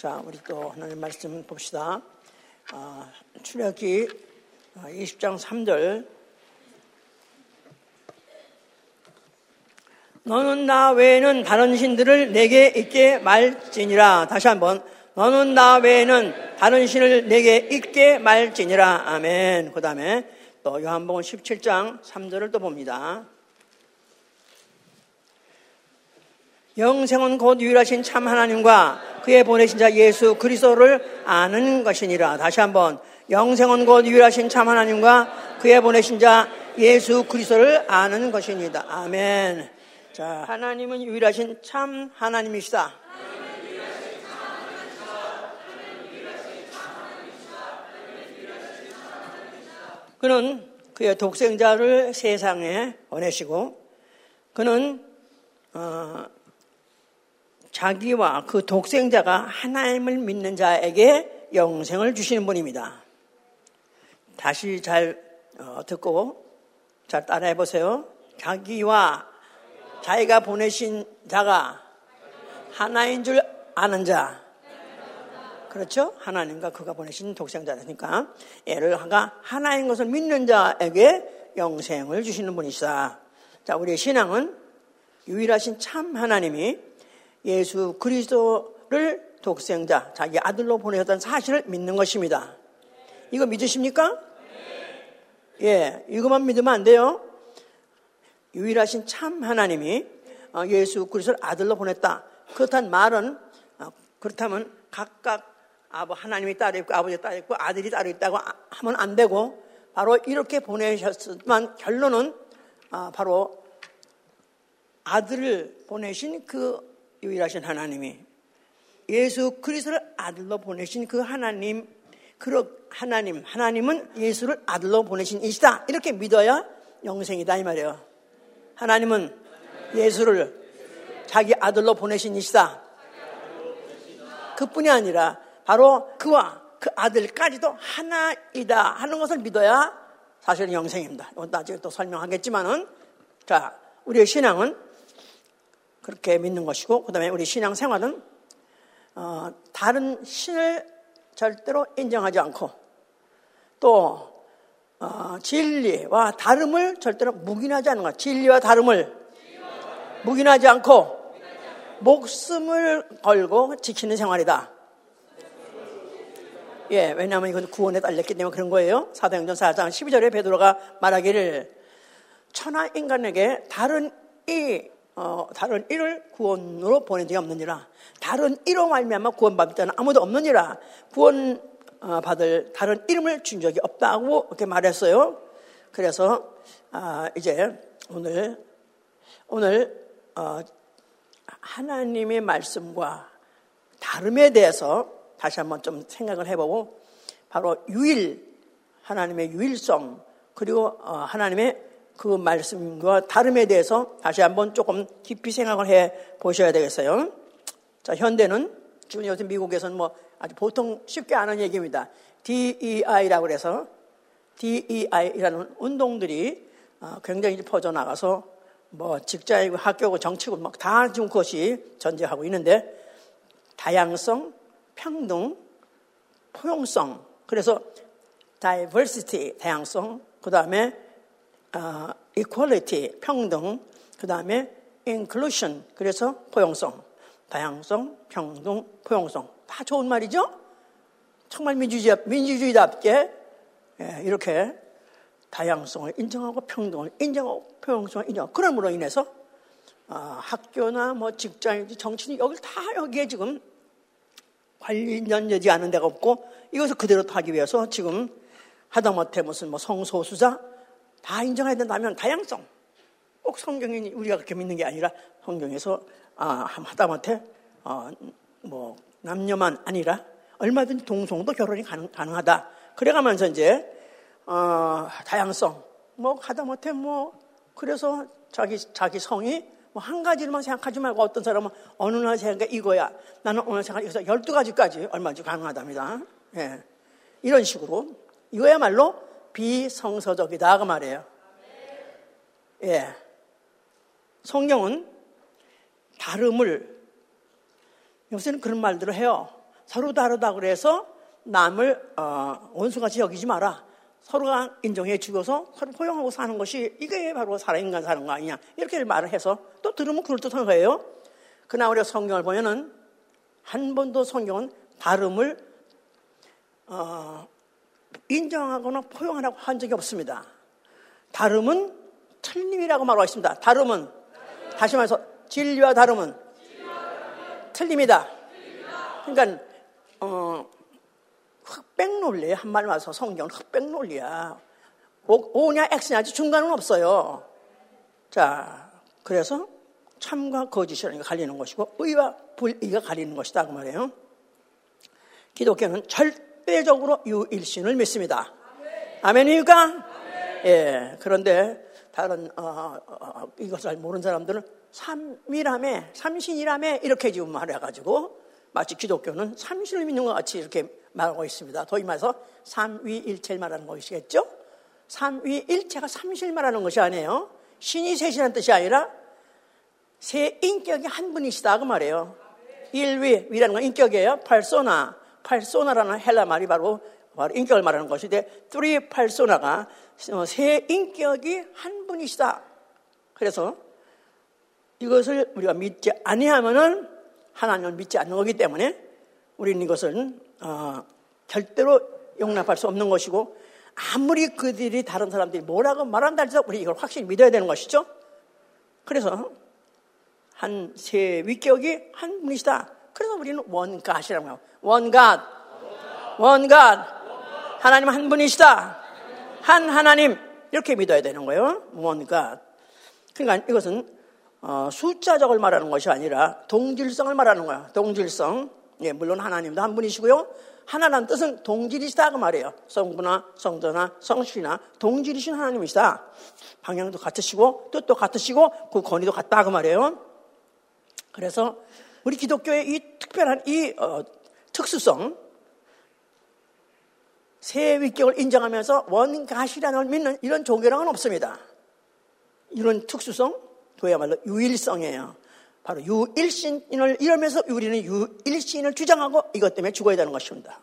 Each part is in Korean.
자, 우리 또 하나님 말씀 봅시다. 아, 출애기 20장 3절. 너는 나 외에는 다른 신들을 내게 있게 말지니라. 다시 한번. 너는 나 외에는 다른 신을 내게 있게 말지니라. 아멘. 그 다음에 또 요한복음 17장 3절을 또 봅니다. 영생은 곧 유일하신 참 하나님과 그의 보내신 자 예수 그리스도를 아는 것이니라. 다시 한번 영생은 곧 유일하신 참 하나님과 그의 보내신 자 예수 그리스도를 아는 것이니다. 아멘. 자, 하나님은 유일하신 참 하나님이시다. 그는 그의 독생자를 세상에 보내시고 그는 어, 자기와 그 독생자가 하나님을 믿는 자에게 영생을 주시는 분입니다. 다시 잘 어, 듣고 잘 따라해 보세요. 자기와 자기가 보내신 자가 하나인 줄 아는 자. 그렇죠? 하나님과 그가 보내신 독생자니까 애를 하가 하나인 것을 믿는 자에게 영생을 주시는 분이시다. 자, 우리의 신앙은 유일하신 참 하나님이 예수 그리스도를 독생자, 자기 아들로 보내셨다는 사실을 믿는 것입니다. 이거 믿으십니까? 예, 이것만 믿으면 안 돼요. 유일하신 참 하나님이 어, 예수 그리스도를 아들로 보냈다. 그렇단 말은 어, 그렇다면 각각 아버 하나님이 따로 있고 아버지 따로 있고 아들이 따로 있다고 하면 안 되고 바로 이렇게 보내셨지만 결론은 아, 바로 아들을 보내신 그 유일하신 하나님이 예수 그리스도를 아들로 보내신 그 하나님 그 하나님 하나님은 예수를 아들로 보내신 이시다 이렇게 믿어야 영생이다 이 말이에요. 하나님은 예수를 자기 아들로 보내신 이시다. 그뿐이 아니라 바로 그와 그 아들까지도 하나이다 하는 것을 믿어야 사실은 영생입니다. 이건 나중에 또 설명하겠지만은 자 우리의 신앙은 그렇게 믿는 것이고 그 다음에 우리 신앙 생활은 어, 다른 신을 절대로 인정하지 않고 또 어, 진리와 다름을 절대로 묵인하지 않는 것. 진리와 다름을 묵인하지 않고 목숨을 걸고 지키는 생활이다. 예, 왜냐하면 이건 구원에 달렸기 때문에 그런 거예요. 사도행전 4장 12절에 베드로가 말하기를 천하 인간에게 다른 이 어, 다른 이를 구원으로 보낸 적이 없느니라. 다른 이로 말미암아 구원받을 자는 아무도 없느니라. 구원 어, 받을 다른 이름을 준 적이 없다고 이렇게 말했어요. 그래서 아, 이제 오늘 오늘 어, 하나님의 말씀과 다름에 대해서 다시 한번 좀 생각을 해보고 바로 유일 하나님의 유일성 그리고 어, 하나님의 그 말씀과 다름에 대해서 다시 한번 조금 깊이 생각을 해 보셔야 되겠어요. 자, 현대는 지금 요새 미국에서는 뭐 아주 보통 쉽게 아는 얘기입니다. DEI라고 그래서 DEI라는 운동들이 어, 굉장히 퍼져나가서 뭐 직장이고 학교고 정치고 막 다 지금 그것이 전제하고 있는데 다양성, 평등, 포용성 그래서 diversity 다양성 그 다음에 어, equality 평등 그 다음에 inclusion 그래서 포용성 다양성 평등 포용성. 다 좋은 말이죠. 정말 민주주의, 민주주의답게. 예, 이렇게 다양성을 인정하고 평등을 인정하고 포용성을 인정하고 그럼으로 인해서 어, 학교나 뭐 직장이지 정치인 여기 다 여기에 지금 관련되지 않은 데가 없고 이것을 그대로 하기 위해서 지금 하다못해 무슨 뭐 성소수자 다 인정해야 된다면 다양성 꼭 성경이 우리가 그렇게 믿는 게 아니라 성경에서 아, 하다못해 어, 뭐 남녀만 아니라 얼마든지 동성도 결혼이 가능, 가능하다. 그래가면서 이제 어, 다양성 뭐 하다못해 뭐 그래서 자기 자기 성이 뭐 한 가지만 생각하지 말고 어떤 사람은 어느 날 생각해 이거야. 나는 오늘 생각 해서 열두 가지까지 얼마든지 가능하답니다. 예. 이런 식으로 이거야말로 비성서적이다 그 말이에요. 예. 성경은 다름을 요새는 그런 말들을 해요. 서로 다르다 그래서 남을 어, 원수같이 여기지 마라. 서로가 인정해 주고서 서로 포용하고 사는 것이 이게 바로 살아인간 사는 거 아니냐. 이렇게 말을 해서 또 들으면 그럴듯한 거예요. 그러나 우리가 성경을 보면은 한 번도 성경은 다름을 어, 인정하거나 포용하라고 한 적이 없습니다. 다름은 틀림이라고 말하고 있습니다. 다름은 다시 말해서 진리와 다름은 틀림이다. 그러니까 어, 흑백 논리 한말 와서 성경은 흑백 논리야. 오, 냐 X냐 중간은 없어요. 자, 그래서 참과 거짓이라는 게 갈리는 것이고 의와 불의가 갈리는 것이다 그 말이에요. 기독교는 절 대적으로 유일신을 믿습니다. 아멘입니까? 예. 그런데 다른 어, 어, 이것을 모르는 사람들은 삼위라매, 삼신이라매 이렇게 지금 말해가지고 마치 기독교는 삼신을 믿는 것 같이 이렇게 말하고 있습니다. 더위 말해서 삼위일체를 말하는 것이겠죠? 삼위일체가 삼신을 말하는 것이 아니에요. 신이 셋이라는 뜻이 아니라 세 인격이 한 분이시다 그 말이에요. 일위, 위라는 건 인격이에요. 팔소나, 팔소나라는 헬라 말이 바로 바로 인격을 말하는 것인데 three 팔소나가 세 인격이 한 분이시다. 그래서 이것을 우리가 믿지 아니하면은 하나님을 믿지 않는 거기 때문에 우리는 이것은 어, 절대로 용납할 수 없는 것이고 아무리 그들이 다른 사람들이 뭐라고 말한다 해도 우리 이걸 확실히 믿어야 되는 것이죠. 그래서 한 세 위격이 한 분이시다. 그래서 우리는 원갓이라고 해요. 원갓. 원갓. 하나님 한 분이시다. 한 하나님. 이렇게 믿어야 되는 거예요. 원갓. 그러니까 이것은 어, 숫자적을 말하는 것이 아니라 동질성을 말하는 거야. 동질성. 예, 물론 하나님도 한 분이시고요. 하나라는 뜻은 동질이시다 그 말이에요. 성부나 성자나 성실이나 동질이신 하나님이시다. 방향도 같으시고 뜻도 같으시고 그 권위도 같다 그 말이에요. 그래서 우리 기독교의 이 특별한 이 어, 특수성, 새 위격을 인정하면서 원가시라는 걸 믿는 이런 종교랑은 없습니다. 이런 특수성, 그야말로 유일성이에요. 바로 유일신을 이러면서 우리는 유일신을 주장하고 이것 때문에 죽어야 되는 것입니다.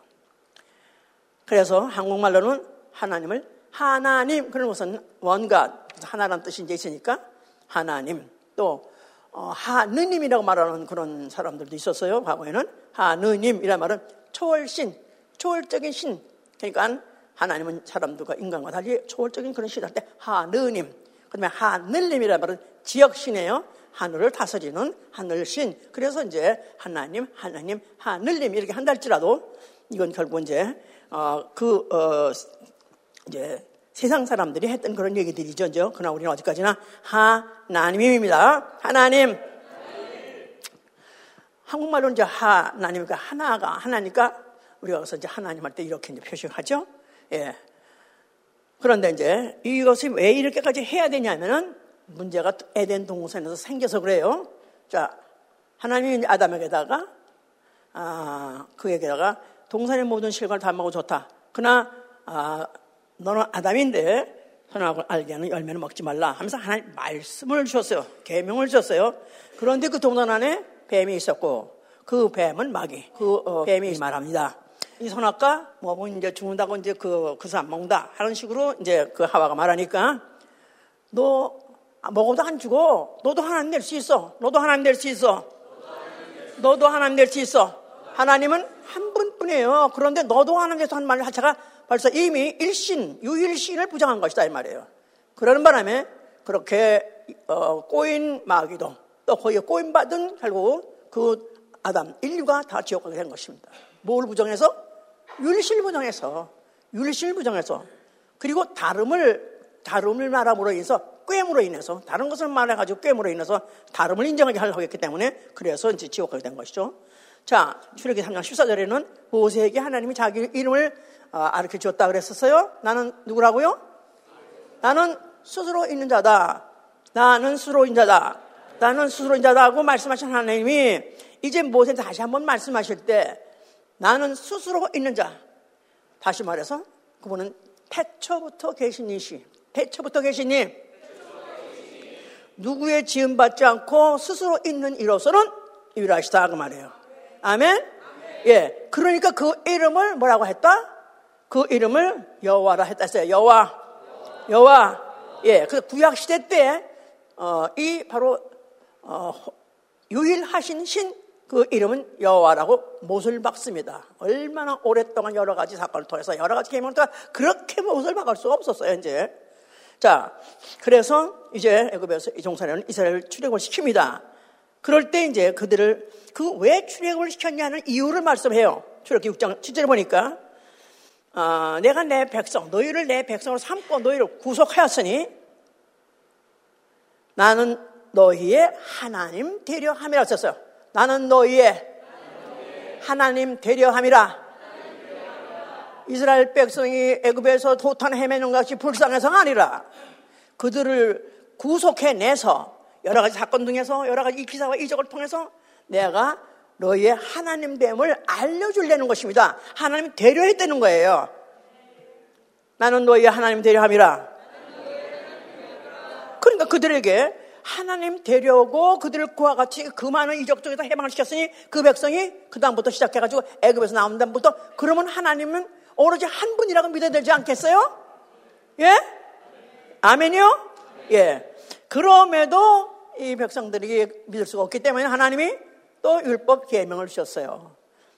그래서 한국말로는 하나님을 하나님 그런 것은 원가 하나라는 뜻이 이제 있으니까 하나님 또 어, 하느님이라고 말하는 그런 사람들도 있었어요. 과거에는 하느님이란 말은 초월신, 초월적인 신. 그러니까 하나님은 사람들과 인간과 달리 초월적인 그런 신할 때 하느님. 그다음에 하늘님이란 말은 지역신이에요. 하늘을 다스리는 하늘신. 그래서 이제 하나님, 하나님, 하늘님 이렇게 한달지라도 이건 결국 이제 어, 그 어, 이제 세상 사람들이 했던 그런 얘기들이죠. 그러나 우리는 어디까지나 하나님입니다. 하나님. 한국말로 이제 하나님이니까 하나가 하나니까 우리가 그래서 이제 하나님 할 때 이렇게 이제 표시하죠. 예. 그런데 이제 이것이 왜 이렇게까지 해야 되냐면은 문제가 에덴 동산에서 생겨서 그래요. 자, 하나님이 아담에게다가 아, 그에게다가 동산의 모든 실과를 다 먹어 좋다. 그러나 아, 너는 아담인데 선악을 알게 하는 열매는 먹지 말라 하면서 하나님 말씀을 주셨어요. 계명을 주셨어요. 그런데 그 동산 안에 뱀이 있었고 그 뱀은 마귀, 그 어, 뱀이 말합니다. 이 선악과 뭐 이제 죽는다고 이제 그, 그 사람 먹는다 하는 식으로 이제 그 하와가 말하니까 너 먹어도 안 죽어. 너도 하나님 될 수 있어. 너도 하나님 될 수 있어. 너도 하나님 될 수 있어. 하나님은 한 분뿐이에요. 그런데 너도 하나님 돼서 한 말 자체가 벌써 이미 일신, 유일신을 부정한 것이다 이 말이에요. 그러는 바람에 그렇게 어, 꼬인 마귀도 또 거기에 꼬인 받은 결국 그 아담 인류가 다 지옥 가게 된 것입니다. 뭘 부정해서? 유일신을 부정해서 유일신을 부정해서 그리고 다름을 다름을 말함으로 인해서 꿰으로 인해서 다른 것을 말해가지고 꿰으로 인해서 다름을 인정하게 하려고 했기 때문에 그래서 이제 지옥 가게 된 것이죠. 자, 출애기 3장 14절에는 모세에게 하나님이 자기 이름을 아르켜 어, 주었다 그랬었어요. 나는 누구라고요? 나는 스스로 있는 자다. 나는 스스로 있는 자다. 나는 스스로 있는 자다 하고 말씀하신 하나님이 이제 모세한테 다시 한번 말씀하실 때 나는 스스로 있는 자. 다시 말해서 그분은 태초부터 계신 이시. 태초부터 계신 이. 누구의 지음 받지 않고 스스로 있는 이로서는 유일하시다 그 말이에요. 아멘? 예. 그러니까 그 이름을 뭐라고 했다? 그 이름을 여호와라 했다 했어요. 여호와. 여호와. 예. 그 구약 시대 때, 어, 이 바로, 어, 유일하신 신 그 이름은 여호와라고 못을 박습니다. 얼마나 오랫동안 여러 가지 사건을 통해서 여러 가지 계명을 통해 그렇게 못을 박을 수가 없었어요, 이제. 자, 그래서 이제 애굽에서 이 종사는 이스라엘을 출애굽을 시킵니다. 그럴 때 이제 그들을 그 왜 출애굽을 시켰냐는 이유를 말씀해요. 출애굽기 6장 7절에 보니까 어, 내가 내 백성 너희를 내 백성으로 삼고 너희를 구속하였으니 나는 너희의 하나님 되려 함이라 썼어요. 나는 너희의 하나님 되려 함이라. 이스라엘 백성이 애굽에서 도탄 헤매는 것이 불쌍해서가 아니라 그들을 구속해내서 여러 가지 사건 등에서 여러 가지 이 기사와 이적을 통해서 내가 너희의 하나님 됨을 알려주려는 것입니다. 하나님 되려했다는 거예요. 나는 너희의 하나님 되려함이라. 그러니까 그들에게 하나님 되려고 그들을 그와 같이 그 많은 이적 중에서 해방을 시켰으니 그 백성이 그 다음부터 시작해가지고 애굽에서 나온 다음부터 그러면 하나님은 오로지 한 분이라고 믿어야 되지 않겠어요? 예? 아멘이요? 예. 그럼에도 이 백성들이 믿을 수가 없기 때문에 하나님이 또 율법 계명을 주셨어요.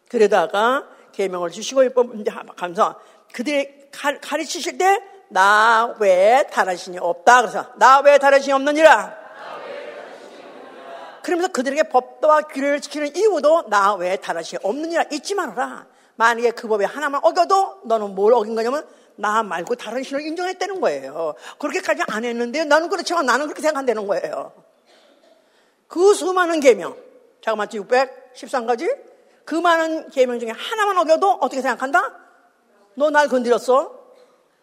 그러다가 계명을 주시고 율법 감사 그들이 가르치실 때 나 외에 다른 신이 없다. 그래서 나 외에 다른 신이 없느니라. 그러면서 그들에게 법도와 규례를 지키는 이유도 나 외에 다른 신이 없느니라 잊지 말아라. 만약에 그 법에 하나만 어겨도 너는 뭘 어긴 거냐면 나 말고 다른 신을 인정했다는 거예요. 그렇게까지 안 했는데 나는 그렇지만 나는 그렇게 생각한다는 거예요. 그 수많은 계명, 잠깐만 613가지 그 많은 계명 중에 하나만 어겨도 어떻게 생각한다? 너 날 건드렸어?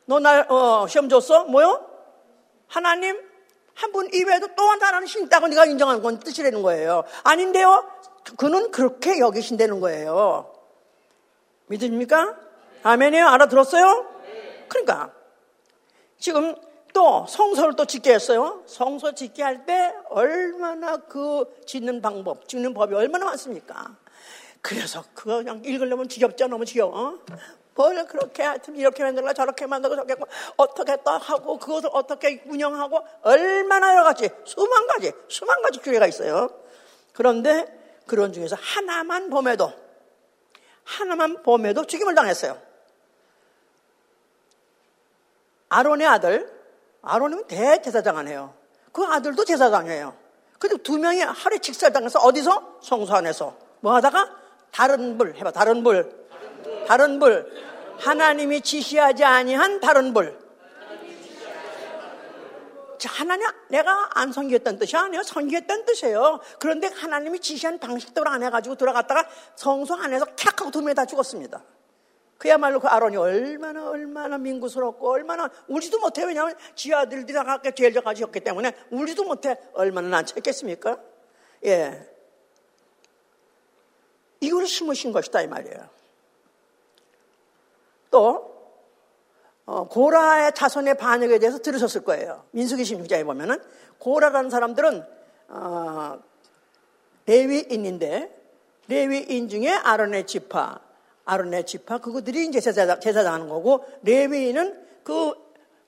너 날 어, 시험 줬어? 뭐요? 하나님 한 분 이외에도 또 하나는 신 있다고 네가 인정하는 건 뜻이라는 거예요. 아닌데요? 그는 그렇게 여기신다는 거예요. 믿으십니까? 아멘이요? 알아들었어요? 그러니까 지금 또 성소를 또 짓게 했어요. 성소 짓게 할 때 얼마나 그 짓는 방법, 짓는 법이 얼마나 많습니까? 그래서 그냥 읽으려면 지겹죠. 너무 지겨워. 뭘 그렇게 하여튼 이렇게 만들고 저렇게 만들고 저렇게 하고 어떻게 또 하고 그것을 어떻게 운영하고 얼마나 여러 가지 수만 가지 수만 가지 규례가 있어요. 그런데 그런 중에서 하나만 봄에도 하나만 봄에도 죽임을 당했어요. 아론의 아들, 아론이면 대제사장이에요. 그 아들도 제사장이에요. 근데 두 명이 하루에 직살당해서 어디서? 성소 안에서. 뭐 하다가? 다른 불, 해봐, 다른 불. 다른 불. 하나님이 지시하지 아니한 다른 불. 자, 하나님, 내가 안 섬겼다는 뜻이 아니에요. 섬겼다는 뜻이에요. 그런데 하나님이 지시한 방식대로 안 해가지고 들어갔다가 성소 안에서 캬 하고 두 명이 다 죽었습니다. 그야말로 그 아론이 얼마나 얼마나 민구스럽고 얼마나 울지도 못해 왜냐하면 지 아들들이 아까 제일 저가지였기 때문에 울지도 못해 얼마나 난처했겠습니까? 예, 이걸 심으신 것이다 이 말이에요. 또 어, 고라의 자손의 반역에 대해서 들으셨을 거예요. 민수기 16장에 보면은 고라라는 사람들은 어, 레위인인데 레위인 중에 아론의 지파 아론의 지파 그들이 이제 제사장, 제사장 하는 거고 레위인은 그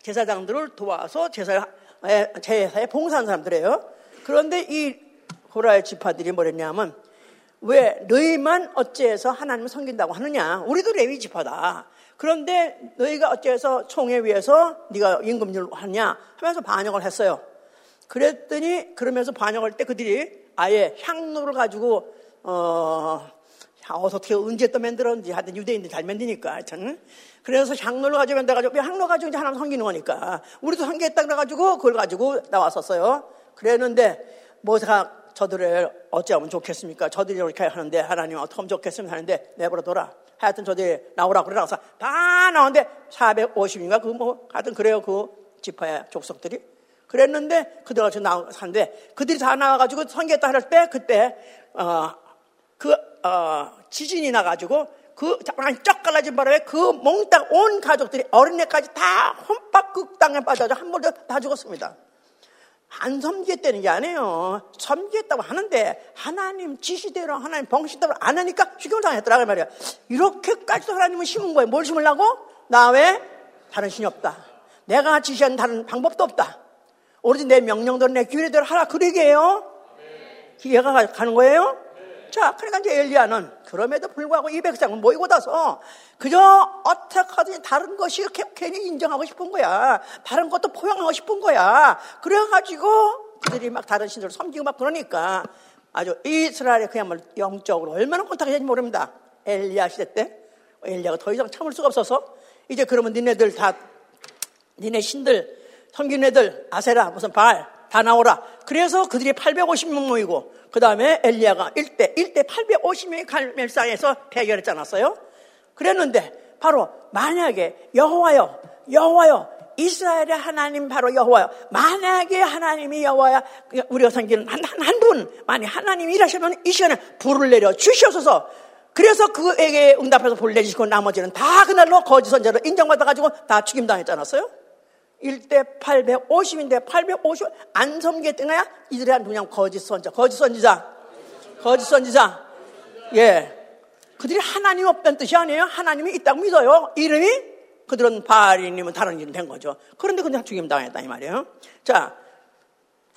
제사장들을 도와서 제사, 제사에 봉사하는 사람들이에요. 그런데 이 고라의 지파들이 뭐랬냐면 왜 너희만 어째서 하나님을 섬긴다고 하느냐? 우리도 레위 지파다. 그런데 너희가 어째서 총회 위해서 네가 임금률 하냐 하면서 반역을 했어요. 그랬더니 그러면서 반역할 때 그들이 아예 향로를 가지고 어 아, 어떻게 언제 또 만들었는지 하여튼 유대인들 잘 만드니까 하여튼 그래서 향로를 가지고 만들어가지고 향로 가지고 이제 하나님 섬기는 거니까. 우리도 섬기겠다 그래가지고 그걸 가지고 나왔었어요. 그랬는데 뭐가 저들을 어찌하면 좋겠습니까? 저들이 이렇게 하는데 하나님 어떻게 하면 좋겠으면 하는데 내버려둬라. 하여튼 저들이 나오라 그래서 다 나오는데 450인가? 그 뭐 하여튼 그래요. 그 지파의 족속들이. 그랬는데 그들 같이 나왔는데 그들이 다 나와가지고 섬기겠다 할 때 그때 어 그 어, 지진이 나가지고 그쩍 갈라진 바람에 그 몽땅 온 가족들이 어린애까지 다 혼밥 극당에 빠져서 한 번도 다 죽었습니다. 안 섬기겠다는 게 아니에요. 섬기겠다고 하는데 하나님 지시대로 하나님 방식대로 안 하니까 죽임을 당했더라 그 말이야. 이렇게까지도 하나님은 심은 거예요. 뭘 심으려고? 나외 다른 신이 없다. 내가 지시한 다른 방법도 없다. 오로지 내 명령대로 내 규례대로 하라 그 얘기예요. 기회가 가는 거예요. 자, 그러니까 이제 엘리야는 그럼에도 불구하고 이 백성을 모이고 나서 그저 어떻게 하든지 다른 것이 이렇게 괜히 인정하고 싶은 거야. 다른 것도 포용하고 싶은 거야. 그래가지고 그들이 막 다른 신들을 섬기고 막 그러니까 아주 이스라엘에 그야말로 영적으로 얼마나 곤탁했는지 모릅니다. 엘리야 시대 때 엘리야가 더 이상 참을 수가 없어서 이제 그러면 니네들 다 니네 신들 섬기는 애들 아세라 무슨 발 다 나오라. 그래서 그들이 850명 모이고 그 다음에 엘리야가 1대 1대 850명이 갈멜사에서 대결했지 않았어요? 그랬는데 바로 만약에 여호와여 여호와여 이스라엘의 하나님 바로 여호와여 만약에 하나님이 여호와야 우리가 섬기는 한한분 만약 하나님이 일하시면 이 시간에 불을 내려 주시옵소서 그래서 그에게 응답해서 불을 내주시고 나머지는 다 그날로 거짓 선자로 인정받아가지고 다 죽임당했지 않았어요? 1대 850인데 850 안 섬겼던 거야? 이들이 누구냐 거짓 선자, 거짓 선지자, 거짓 선지자. 예. 그들이 하나님 없다는 뜻이 아니에요. 하나님이 있다고 믿어요. 이름이 그들은 바알이님은 다른 이름 된 거죠. 그런데 그냥 죽임 당했다 이 말이에요. 자,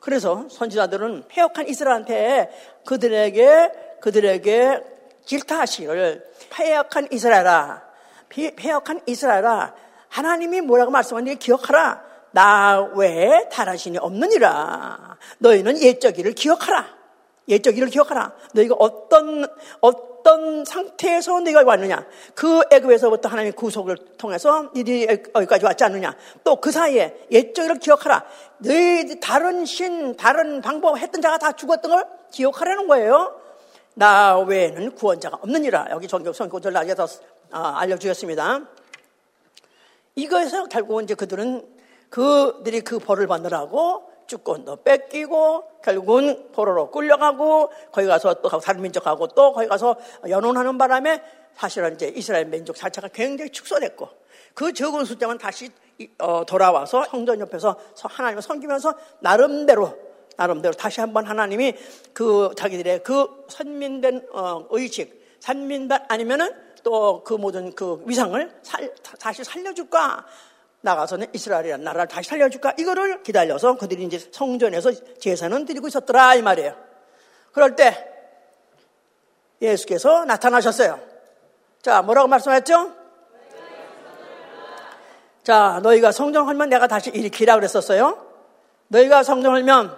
그래서 선지자들은 폐역한 이스라엘한테 그들에게 그들에게 질타하시기를 폐역한 이스라엘아, 폐역한 이스라엘아, 하나님이 뭐라고 말씀하는지 기억하라. 나 외에 다른 신이 없느니라. 너희는 옛적 일을 기억하라. 옛적 일을 기억하라. 너희가 어떤 어떤 상태에서 너희가 왔느냐. 그 애굽에서부터 하나님의 구속을 통해서 니들이 여기까지 왔지 않느냐. 또 그 사이에 옛적 일을 기억하라. 너희 다른 신, 다른 방법 했던 자가 다 죽었던 걸 기억하라는 거예요. 나 외에는 구원자가 없느니라. 여기 정교 성교절 나에서 알려주셨습니다. 이거에서 결국은 이제 그들은 그들이 그 벌을 받느라고 주권도 뺏기고 결국은 포로로 끌려가고 거기 가서 또 다른 민족하고 또 거기 가서 연혼하는 바람에 사실은 이제 이스라엘 민족 자체가 굉장히 축소됐고 그 적은 숫자만 다시 어, 돌아와서 성전 옆에서 하나님을 섬기면서 나름대로 나름대로 다시 한번 하나님이 그 자기들의 그 선민된 어, 의식 산민단 아니면은 또 그 모든 그 위상을 살, 다시 살려줄까? 나가서는 이스라엘이라는 나라를 다시 살려줄까? 이거를 기다려서 그들이 이제 성전에서 제사는 드리고 있었더라 이 말이에요. 그럴 때 예수께서 나타나셨어요. 자, 뭐라고 말씀하셨죠? 자, 너희가 성전하면 내가 다시 일으키라 그랬었어요. 너희가 성전하면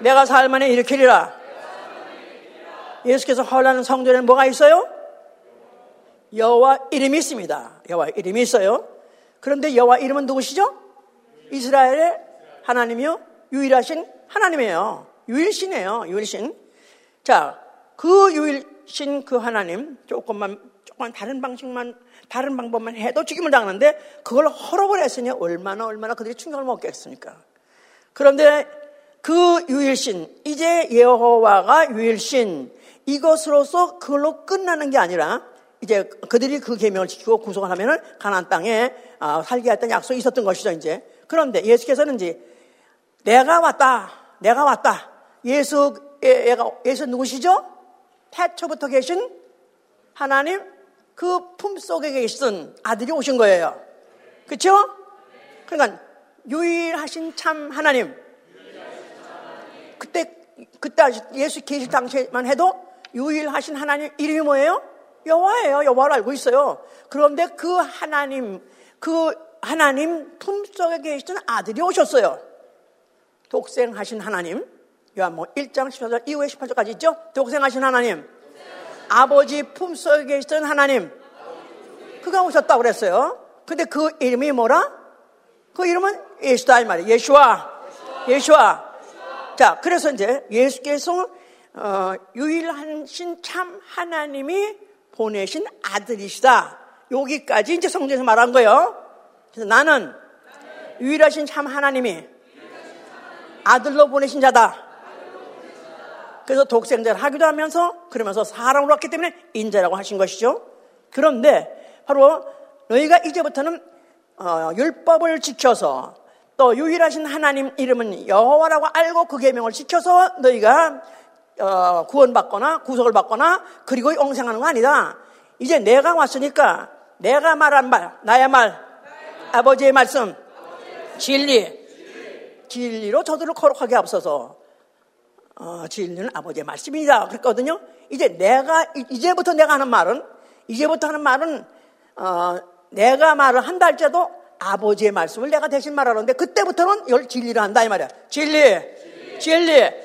내가 살만에 일으키리라. 예수께서 허락하는 성전에는 뭐가 있어요? 여호와 이름이 있습니다. 여호와 이름이 있어요. 그런데 여호와 이름은 누구시죠? 이스라엘의 하나님이요. 유일하신 하나님이에요. 유일신이에요. 유일신. 자, 그 유일신 그 하나님 조금만 조금 다른 방식만 다른 방법만 해도 죽임을 당하는데 그걸 허락을 했으니 얼마나 얼마나 그들이 충격을 먹겠습니까? 그런데 그 유일신 이제 여호와가 유일신 이것으로서 그걸로 끝나는 게 아니라 이제 그들이 그 계명을 지키고 구속을 하면은 가나안 땅에 아, 살게 했던 약속이 있었던 것이죠, 이제. 그런데 예수께서는 이제 내가 왔다. 내가 왔다. 예수 얘가 예수 누구시죠? 태초부터 계신 하나님 그 품 속에 계신 아들이 오신 거예요. 그렇죠? 그러니까 유일하신 참 하나님. 그때 그때 예수 계실 당시만 해도 유일하신 하나님 이름이 뭐예요? 여호와예요. 여호와를 알고 있어요. 그런데 그 하나님, 그 하나님 품속에 계시던 아들이 오셨어요. 독생하신 하나님. 요한뭐 1장 18절 이후에 18절까지 있죠? 독생하신 하나님. 아버지 품속에 계시던 하나님. 그가 오셨다고 그랬어요. 근데 그 이름이 뭐라? 그 이름은 예수다 이 말이에요. 예수와. 예수와. 자, 그래서 이제 예수께서 어, 유일하신 참 하나님이 보내신 아들이시다. 여기까지 이제 성경에서 말한 거예요. 그래서 나는 유일하신 참 하나님이 아들로 보내신 자다. 그래서 독생자를 하기도 하면서 그러면서 사람으로 왔기 때문에 인자라고 하신 것이죠. 그런데 바로 너희가 이제부터는 어, 율법을 지켜서 또 유일하신 하나님 이름은 여호와라고 알고 그 계명을 지켜서 너희가 어, 구원받거나 구속을 받거나 그리고 영생하는 거 아니다. 이제 내가 왔으니까 내가 말한 말, 나의 말, 아버지의 말씀, 진리, 진리로 저들을 거룩하게 앞서서 어, 진리는 아버지의 말씀이다 그랬거든요. 이제 내가 이제부터 내가 하는 말은 이제부터 하는 말은 어, 내가 말을 한다 할지라도 아버지의 말씀을 내가 대신 말하는데 그때부터는 열 진리를 한다 이 말이야. 진리, 진리. 진리.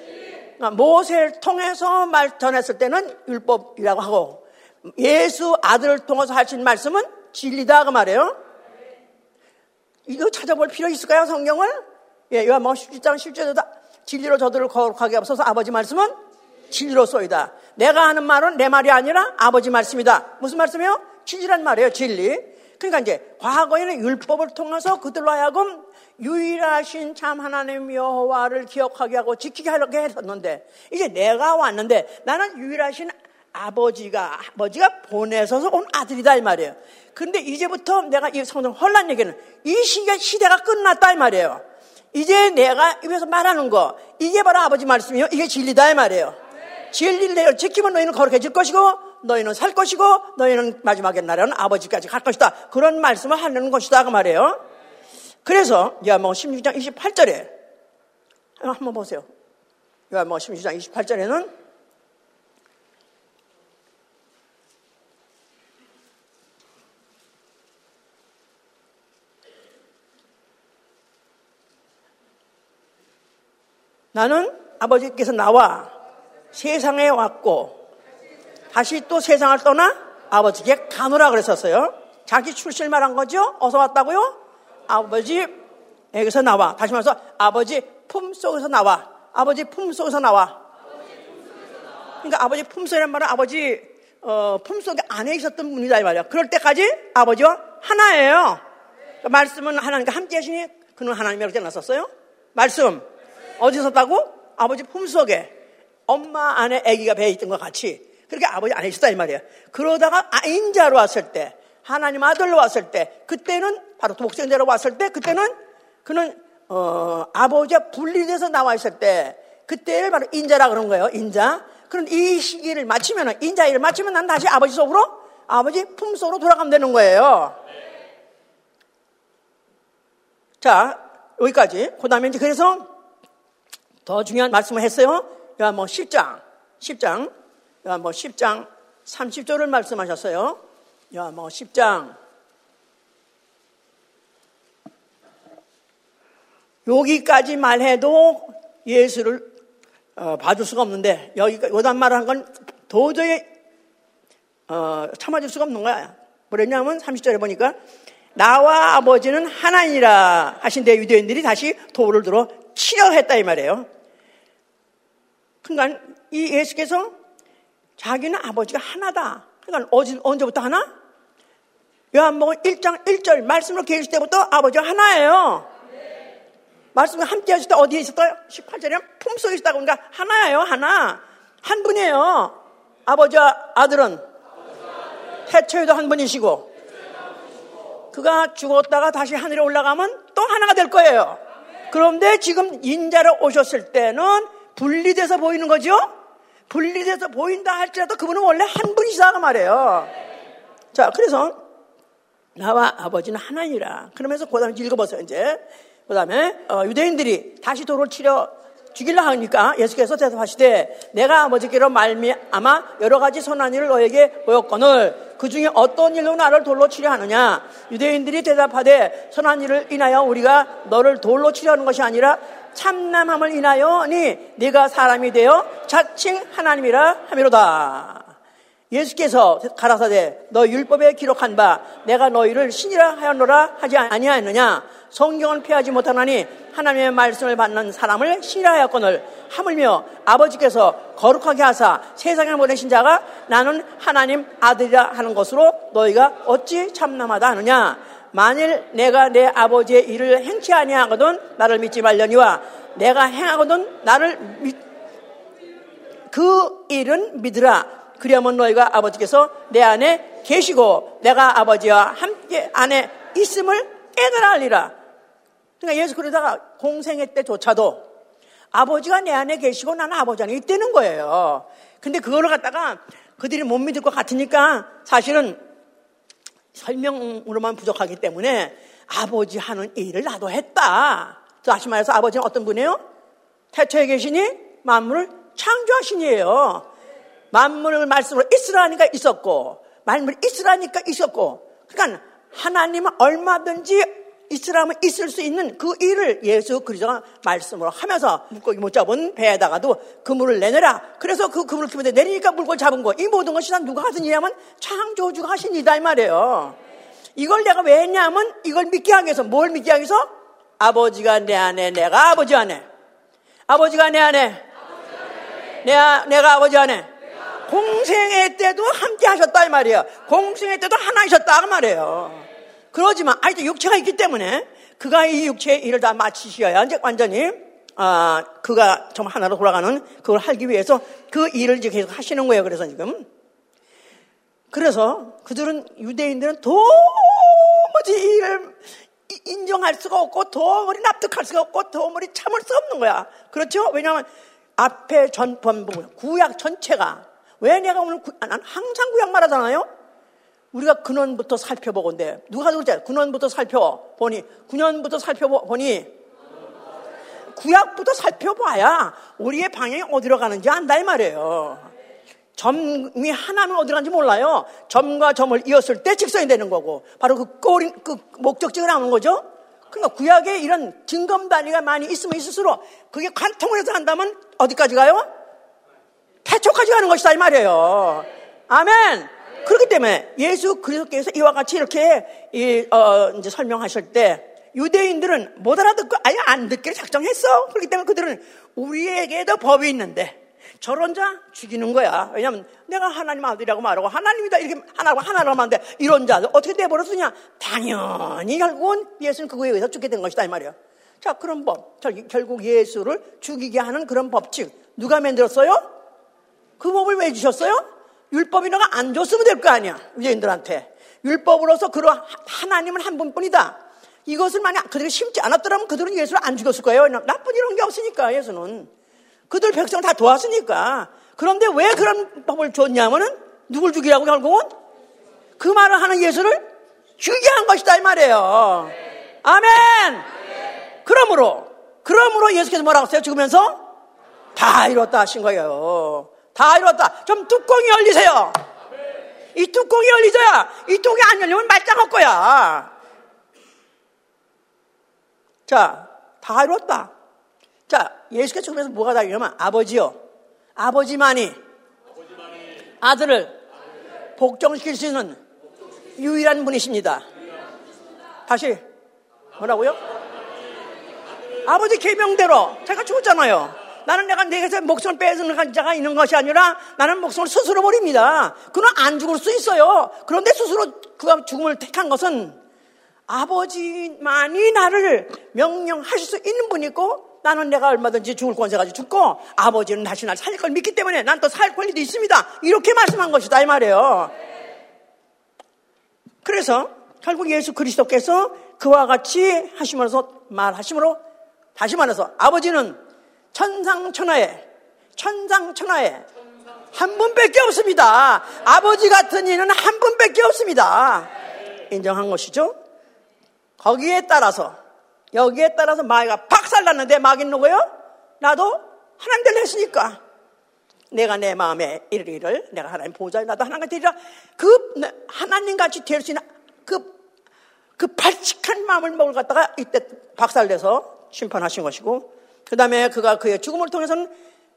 그러니까 모세를 통해서 말 전했을 때는 율법이라고 하고 예수 아들을 통해서 하신 말씀은 진리다 그 말이에요. 이거 찾아볼 필요 있을까요 성경을? 예, 요한복음 17장 10절에도 진리로 저들을 거룩하게 앞서서 아버지 말씀은 진리로 쏘이다. 내가 하는 말은 내 말이 아니라 아버지 말씀이다. 무슨 말씀이요? 진리란 말이에요. 진리. 그러니까 이제 과거에는 율법을 통해서 그들로 하여금 유일하신 참 하나님 여호와를 기억하게 하고 지키게 하려고 했었는데 이제 내가 왔는데 나는 유일하신 아버지가 아버지가 보내서 온 아들이다 이 말이에요. 그런데 이제부터 내가 이 성경 혼란 얘기는 이 시기가 시대가 끝났다 이 말이에요. 이제 내가 입에서 말하는 거 이게 바로 아버지 말씀이요. 이게 진리다 이 말이에요. 진리를 내가 지키면 너희는 거룩해질 것이고 너희는 살 것이고 너희는 마지막에 날에는 아버지까지 갈 것이다. 그런 말씀을 하는 것이다 그 말이에요. 그래서 요한복음 16장 28절에 한번 보세요. 요한복음 16장 28절에는 나는 아버지께서 나와 세상에 왔고 다시 또 세상을 떠나 아버지께 가노라 그랬었어요. 자기 출신을 말한 거죠? 어서 왔다고요? 아버지 에게서 나와. 다시 말해서 아버지 품 속에서 나와. 아버지 품 속에서 나와. 그러니까 아버지 품속이란 말은 아버지 어, 품속에 안에 있었던 분이다 이 말이야. 그럴 때까지 아버지와 하나예요. 그러니까 말씀은 하나님과 함께 하시니 그는 하나님이라고 전놨었어요. 말씀 어디서 썼다고? 아버지 품속에 엄마 안에 아기가 배에 있던 것 같이 그렇게 아버지 안에 있었다 이 말이에요. 그러다가 아, 인자로 왔을 때 하나님 아들로 왔을 때 그때는 바로 독생자로 왔을 때 그때는 그는 어, 아버지와 분리돼서 나와 있을 때 그때를 바로 인자라 그런 거예요. 인자. 그런 이 시기를 마치면 인자 일을 마치면 난 다시 아버지 속으로 아버지 품속으로 돌아가면 되는 거예요. 자 여기까지. 그다음에 이제 그래서 더 중요한 말씀을 했어요. 요한뭐 10장, 10장, 요한뭐 10장 30절을 말씀하셨어요. 요한뭐 10장 여기까지 말해도 예수를 어, 봐줄 수가 없는데 여기 요단 말을 한건 도저히 어, 참아줄 수가 없는 거야. 뭐랬냐면 30절에 보니까 나와 아버지는 하나니라 하신데 유대인들이 다시 도를 들어 치려 했다 이 말이에요. 그러니까 이 예수께서 자기는 아버지가 하나다. 그러니까 언제부터 하나? 요한복음 1장 1절 말씀으로 계실 때부터 아버지가 하나예요. 말씀을 함께 하실 때 어디에 있었어요? 18절에 품속에 있었다고 그러니까 하나예요. 하나. 한 분이에요. 아버지와 아들은 태초에도 한 분이시고 그가 죽었다가 다시 하늘에 올라가면 또 하나가 될 거예요. 그런데 지금 인자로 오셨을 때는 분리돼서 보이는 거죠? 분리돼서 보인다 할지라도 그분은 원래 한 분이시다고 말해요. 자, 그래서 나와 아버지는 하나니라. 그러면서 그 다음에 읽어보세요, 이제. 그 다음에 어, 유대인들이 다시 도를 치려 죽일라 하니까 예수께서 대답하시되 내가 아버지께로 말미암아 여러 가지 선한 일을 너에게 보였거늘 그 중에 어떤 일로 나를 돌로 치려 하느냐 유대인들이 대답하되 선한 일을 인하여 우리가 너를 돌로 치려 하는 것이 아니라 참남함을 인하여니 네가 사람이 되어 자칭 하나님이라 하미로다. 예수께서 가라사대 너 율법에 기록한 바 내가 너희를 신이라 하였노라 하지 아니하였느냐? 성경을 피하지 못하나니 하나님의 말씀을 받는 사람을 신이라 하였거늘. 하물며 아버지께서 거룩하게 하사 세상에 보내신 자가 나는 하나님 아들이라 하는 것으로 너희가 어찌 참남하다 하느냐? 만일 내가 내 아버지의 일을 행치 아니하거든 나를 믿지 말려니와 내가 행하거든 나를 믿, 그 일은 믿으라. 그리하면 너희가 아버지께서 내 안에 계시고 내가 아버지와 함께 안에 있음을 깨달아 알리라. 그러니까 예수 그러다가 공생애 때조차도 아버지가 내 안에 계시고 나는 아버지 안에 있다는 거예요. 근데 그거를 갖다가 그들이 못 믿을 것 같으니까 사실은 설명으로만 부족하기 때문에 아버지 하는 일을 나도 했다. 다시 말해서 아버지는 어떤 분이에요? 태초에 계시니 만물을 창조하시니에요. 만물을 말씀으로 있으라니까 있었고, 만물 있으라니까 있었고, 그러니까 하나님은 얼마든지 있으라면 있을 수 있는 그 일을 예수 그리스도가 말씀으로 하면서 물고기 못 잡은 배에다가도 그물을 내내라. 그래서 그 그물을 키면 내리니까 물고기 잡은 거. 이 모든 것이 다 누가 하신 일이냐면 창조주가 하신 일이다 이 말이에요. 이걸 내가 왜 했냐면 이걸 믿게 하기 위해서 뭘 믿게 하기 위해서 아버지가 내 안에 내가 아버지 안에 아버지가 내 안에 내가, 내가 아버지 안에 공생애 때도 함께 하셨다 이 말이에요. 공생애 때도 하나이셨다 그 말이에요. 그러지만 아직도 육체가 있기 때문에 그가 이 육체의 일을 다 마치셔야 이제 완전히 아, 그가 정말 하나로 돌아가는 그걸 하기 위해서 그 일을 이제 계속 하시는 거예요. 그래서 지금 그래서 그들은 유대인들은 도무지 이를 인정할 수가 없고 도무지 납득할 수가 없고 도무지 참을 수 없는 거야. 그렇죠? 왜냐하면 앞에 전반부 구약 전체가 왜 내가 오늘 구, 난 항상 구약 말하잖아요. 우리가 근원부터 살펴보건데 누가 그랬지? 근원부터 살펴보니 근원부터 살펴보니 구약부터 살펴봐야 우리의 방향이 어디로 가는지 안다 이 말이에요. 점이 하나면 어디 가는지 몰라요. 점과 점을 이었을 때 직선이 되는 거고 바로 그 꼬리 그 목적지가 나오는 거죠. 그러니까 구약에 이런 증검 단위가 많이 있으면 있을수록 그게 관통을 해서 한다면 어디까지 가요? 태초까지 가는 것이다 이 말이에요. 아멘. 그렇기 때문에 예수 그리스도께서 이와 같이 이렇게 이, 어, 이제 설명하실 때 유대인들은 못 알아듣고 아예 안 듣기를 작정했어. 그렇기 때문에 그들은 우리에게도 법이 있는데 저런 자 죽이는 거야. 왜냐하면 내가 하나님 아들이라고 말하고 하나님이다 이렇게 하나고 하나라고 하는데 이런 자 어떻게 돼버렸느냐? 당연히 결국은 예수는 그거에 의해서 죽게 된 것이다 이 말이야. 자 그런 법 결국 예수를 죽이게 하는 그런 법칙 누가 만들었어요? 그 법을 왜 주셨어요? 율법이라가 안 줬으면 될 거 아니야. 유대인들한테. 율법으로서 그런 하나님은 한 분뿐이다. 이것을 만약 그들이 심지 않았더라면 그들은 예수를 안 죽였을 거예요. 나쁜 이런 게 없으니까 예수는. 그들 백성 다 도왔으니까. 그런데 왜 그런 법을 줬냐면은 누굴 죽이라고 결국은 그 말을 하는 예수를 죽이게 한 것이다 이 말이에요. 아멘. 그러므로 그러므로 예수께서 뭐라고 했어요? 죽으면서 다 이뤘다 하신 거예요. 다 이뤘다. 좀 뚜껑이 열리세요. 이 뚜껑이 열리져야 이 뚜껑이 안 열리면 말짱할 거야. 자, 다 이뤘다. 자, 예수께서 죽으면서 뭐가 다르냐면 아버지요. 아버지만이 아들을 복종시킬 수 있는 유일한 분이십니다. 다시 뭐라고요? 아버지 계명대로 제가 죽었잖아요. 나는 내가 내게서 목숨을 빼앗는 자가 있는 것이 아니라 나는 목숨을 스스로 버립니다. 그는 안 죽을 수 있어요. 그런데 스스로 그가 죽음을 택한 것은 아버지만이 나를 명령하실 수 있는 분이고 나는 내가 얼마든지 죽을 권세 가지고 죽고 아버지는 다시 날 살릴 걸 믿기 때문에 난 또 살 권리도 있습니다. 이렇게 말씀한 것이다 이 말이에요. 그래서 결국 예수 그리스도께서 그와 같이 하시면서 말하시므로 다시 말해서 아버지는 천상천하에 천상천하에 한 분밖에 없습니다. 아버지 같은 이는 한 분밖에 없습니다. 인정한 것이죠. 거기에 따라서 여기에 따라서 마귀가 박살났는데 마귀는 누구예요? 나도 하나님 될 했으니까 내가 내 마음에 이르기를 내가 하나님 보좌에 나도 하나님 되리라 그 하나님 같이 될 수 있는 그, 그 발칙한 마음을 먹을 갖다가 이때 박살내서 심판하신 것이고 그 다음에 그가 그의 죽음을 통해서는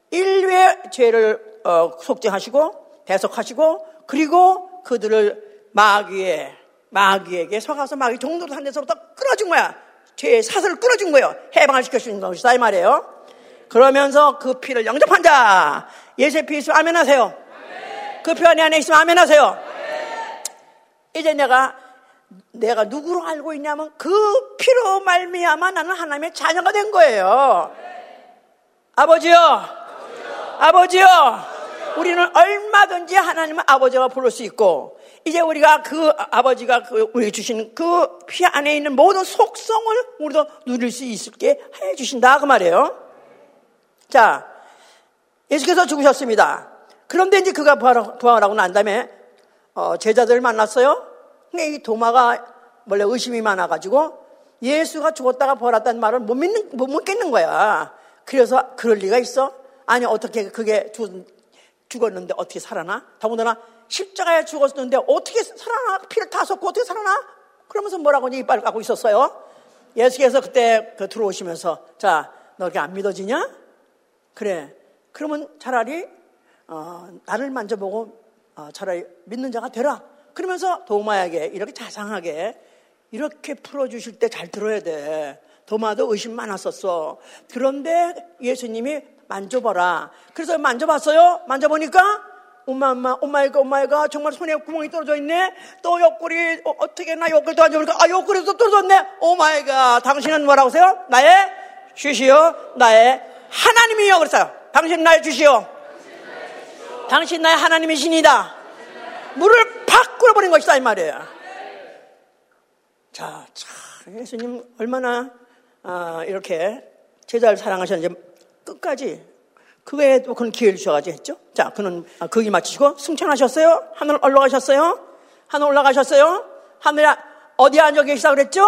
인류의 죄를 어, 속죄하시고 대속하시고 그리고 그들을 마귀의 마귀에게 속아서 마귀 종도를 한 데서부터 끌어준 거야. 죄의 사슬을 끌어준 거예요. 해방을 시켜주는 것이다 이 말이에요. 그러면서 그 피를 영접한 자 예수의 피 있으면 아멘 하세요. 그피 안에 안에 있으면 아멘 하세요. 이제 내가 내가 누구로 알고 있냐면 그 피로 말미암아 나는 하나님의 자녀가 된 거예요. 아버지요, 아버지요, 우리는 얼마든지 하나님을 아버지가 부를 수 있고 이제 우리가 그 아버지가 그 우리 주신 그 피 안에 있는 모든 속성을 우리도 누릴 수 있게 해 주신다 그 말이에요. 자, 예수께서 죽으셨습니다. 그런데 이제 그가 부활하고 난 다음에 어, 제자들을 만났어요. 근데 이 도마가 원래 의심이 많아가지고 예수가 죽었다가 부활했다는 말을 못 믿는 못 믿겠는 거야. 그래서 그럴 리가 있어? 아니 어떻게 그게 죽, 죽었는데 어떻게 살아나? 더군다나 십자가에 죽었는데 어떻게 살아나? 피를 다 쏟고 어떻게 살아나? 그러면서 뭐라고 이빨을 까고 있었어요. 예수께서 그때 그 들어오시면서 자, 너 이렇게 안 믿어지냐? 그래. 그러면 차라리 어, 나를 만져보고 어, 차라리 믿는 자가 되라. 그러면서 도마에게 이렇게 자상하게 이렇게 풀어주실 때 잘 들어야 돼. 도마도 의심 많았었어. 그런데 예수님이 만져봐라. 그래서 만져봤어요. 만져보니까 엄마, 엄마, 엄마이가, 엄마이가 정말 손에 구멍이 떨어져 있네. 또 옆구리, 어, 떻게나 옆구리 도안져보니까 아, 옆구리도 떨어졌네. 오마이가. 당신은 뭐라고 하세요? 나의 주시오. 나의 하나님이요. 그랬어요. 당신 나의 주시오. 당신 나의 하나님이신이다. 물을 팍 끓여버린 것이다. 이 말이에요. 자, 참, 예수님 얼마나, 아, 이렇게 제자를 사랑하셨는지 끝까지 그외에 또 그는 기회를 주셔가지고 했죠. 자, 그는 거기 마치시고 승천하셨어요? 하늘 올라가셨어요? 하늘 올라가셨어요? 하늘에 어디 앉아 계시다 그랬죠?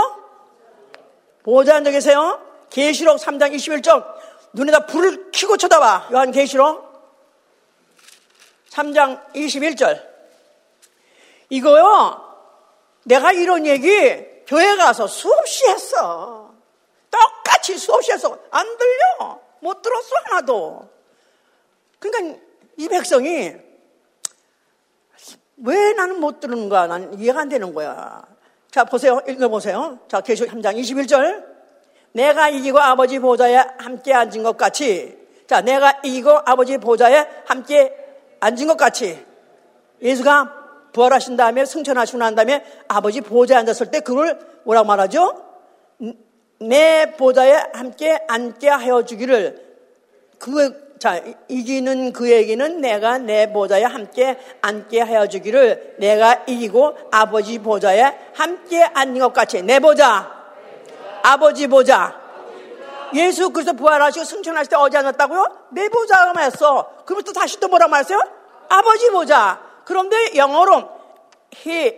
보좌 앉아 계세요? 계시록 3장 21절 눈에다 불을 켜고 쳐다봐. 요한 계시록 3장 21절 이거요. 내가 이런 얘기 교회 가서 수없이 했어. 똑같이 수없이 했어. 안 들려. 못 들었어 하나도. 그러니까 이 백성이 왜 나는 못 들은가? 난 이해가 안 되는 거야. 자, 보세요. 읽어보세요. 자, 계시록 3장 21절. 내가 이기고 아버지 보좌에 함께 앉은 것 같이. 자, 내가 이기고 아버지 보좌에 함께 앉은 것 같이. 예수가 부활하신 다음에 승천하시고 난 다음에 아버지 보좌에 앉았을 때 그걸 뭐라고 말하죠? 내 보좌에 함께 앉게 하여 주기를 그 자, 이기는 그에게는 내가 내 보좌에 함께 앉게 하여 주기를 내가 이기고 아버지 보좌에 함께 앉는 것 같이 내 보좌, 아버지 보좌. 예수 그리스도 부활하시고 승천하실 때 어디 앉았다고요? 내 보좌가 했어. 그러면 또 다시 또 뭐라고 말했어요? 아버지 보좌. 그런데 영어로 he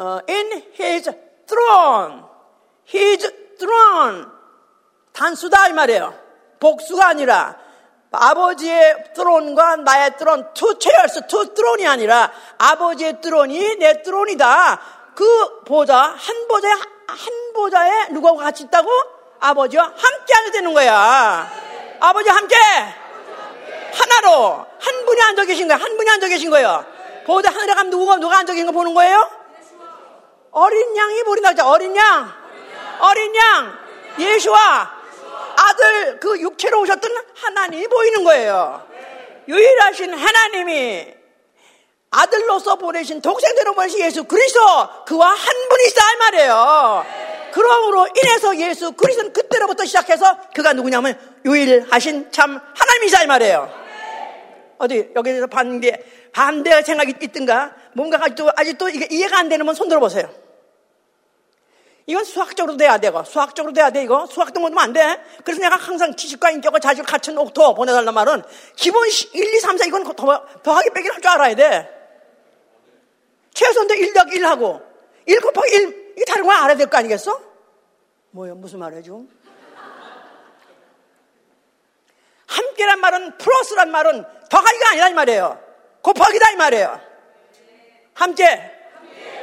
uh, in his throne, his throne 단수다 이 말이에요. 복수가 아니라 아버지의 throne과 나의 throne, two chairs, two throne이 아니라 아버지의 throne이 내 throne이다. 그 보좌, 한 보좌에, 한 보좌에 누구하고 같이 있다고? 아버지와 함께 하게 되는 거야. 아버지와 함께! 하나로 한 분이 앉아 계신 거야. 한 분이 앉아 계신 거예요. 보좌 하늘에 가면 누가 누가 앉아 계신 거 보는 거예요? 어린 양이 보인다 그죠? 어린 양, 어린 양, 예수와 아들 그 육체로 오셨던 하나님이 보이는 거예요. 유일하신 하나님이 아들로서 보내신 독생대로 보내신 예수 그리스도 그와 한 분이 있다 이 말이에요. 그러므로 인해서 예수 그리스도는 그때로부터 시작해서 그가 누구냐면 유일하신 참 하나님이자 이 말이에요. 어디 여기서 반대 반대 생각이 있든가 뭔가 아직도 아직도 이게 이해가 안 되는 분손 들어 보세요. 이건 수학적으로 돼야 되고 수학적으로 돼야 돼 이거 수학도 못하면 안 돼. 그래서 내가 항상 지식과 인격과 자질 갖춘 옥토 보내달란 말은 기본 1, 2, 3, 4 이건 더, 더하기 빼기를 할줄 알아야 돼. 최소한도 1 더하기 1하고 1 곱하기 1 이게 다른 거 알아야 될 거 아니겠어? 뭐요 무슨 말이야 지금? 함께란 말은 플러스란 말은 더하기가 아니라 이 말이에요. 곱하기다 이 말이에요. 함께,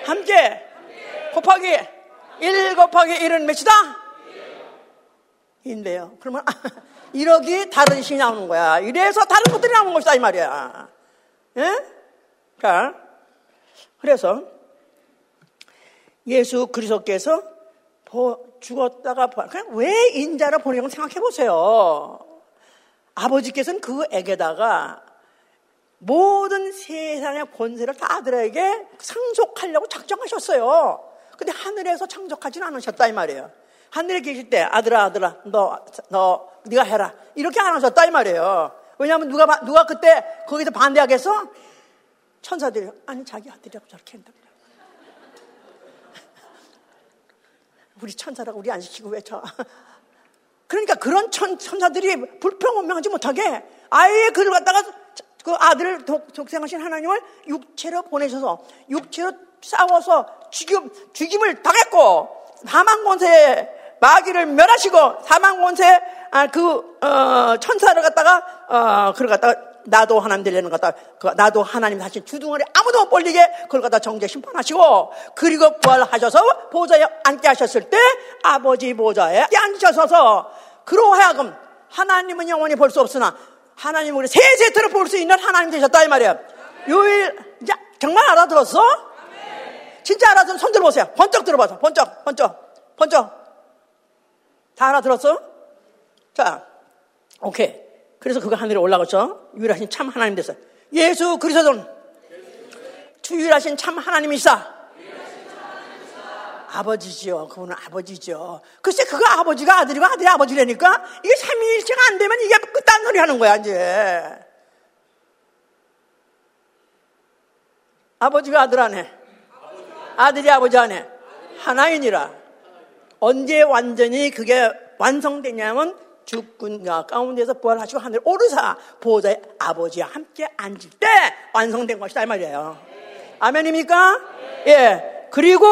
함께. 곱하기 1 곱하기 1은 몇이다? 1인데요. 그러면 1억이 다른 식이 나오는 거야. 이래서 다른 것들이 나오는 것이다 이 말이야. 예? 자, 그래서 예수 그리스도께서 죽었다가 그냥 왜 인자를 보내고 생각해 보세요. 아버지께서는 그 애에다가 모든 세상의 권세를 다 아들에게 상속하려고 작정하셨어요. 근데 하늘에서 창조하지는 않으셨다 이 말이에요. 하늘에 계실 때 아들아 아들아 너 너 네가 해라 이렇게 안 하셨다 이 말이에요. 왜냐하면 누가, 누가 그때 거기서 반대하겠어? 천사들이, 아니, 자기 아들이라고 저렇게 한다. 우리 천사라고 우리 안 시키고 왜 저. 그러니까 그런 천, 천사들이 불평원명하지 못하게 아예 그를 갖다가 그 아들을 독, 독생하신 하나님을 육체로 보내셔서 육체로 싸워서 죽임, 죽임을 당했고 사망 권세 마귀를 멸하시고 사망 권세 아, 그 어, 천사를 갖다가 어, 그걸 갖다가 나도 하나님 되려는 것 갖다 그 나도 하나님 하신 주둥아리 아무도 못 벌리게 그걸 갖다 정죄 심판하시고 그리고 부활하셔서 보좌에 앉게 하셨을 때 아버지 보좌에 앉으셔서 그러하여금 하나님은 영원히 볼 수 없으나 하나님 우리 세세토록 볼수 있는 하나님 되셨다 이 말이야. 요일 이제 정말 알아들었어? 진짜 알아들으면 손 들어보세요. 번쩍 들어봐서 번쩍 번쩍 번쩍 다 알아들었어? 자, 오케이. 그래서 그가 하늘에 올라갔죠. 유일하신 참 하나님 됐어요. 예수 그리스도는 주유일하신 참 하나님이시다. 아버지죠. 그분은 아버지죠. 글쎄, 그가 아버지가 아들이고 아들이 아버지라니까 이게 삼위일체가 안 되면 이게 끝단 소리 하는 거야, 이제. 아버지가 아들 안에, 아들이 아버지 안에 하나이니라. 언제 완전히 그게 완성되냐면 죽군 가운데서 부활하시고 하늘 오르사 보호자의 아버지와 함께 앉을 때 완성된 것이다 이 말이에요. 아멘입니까? 예. 그리고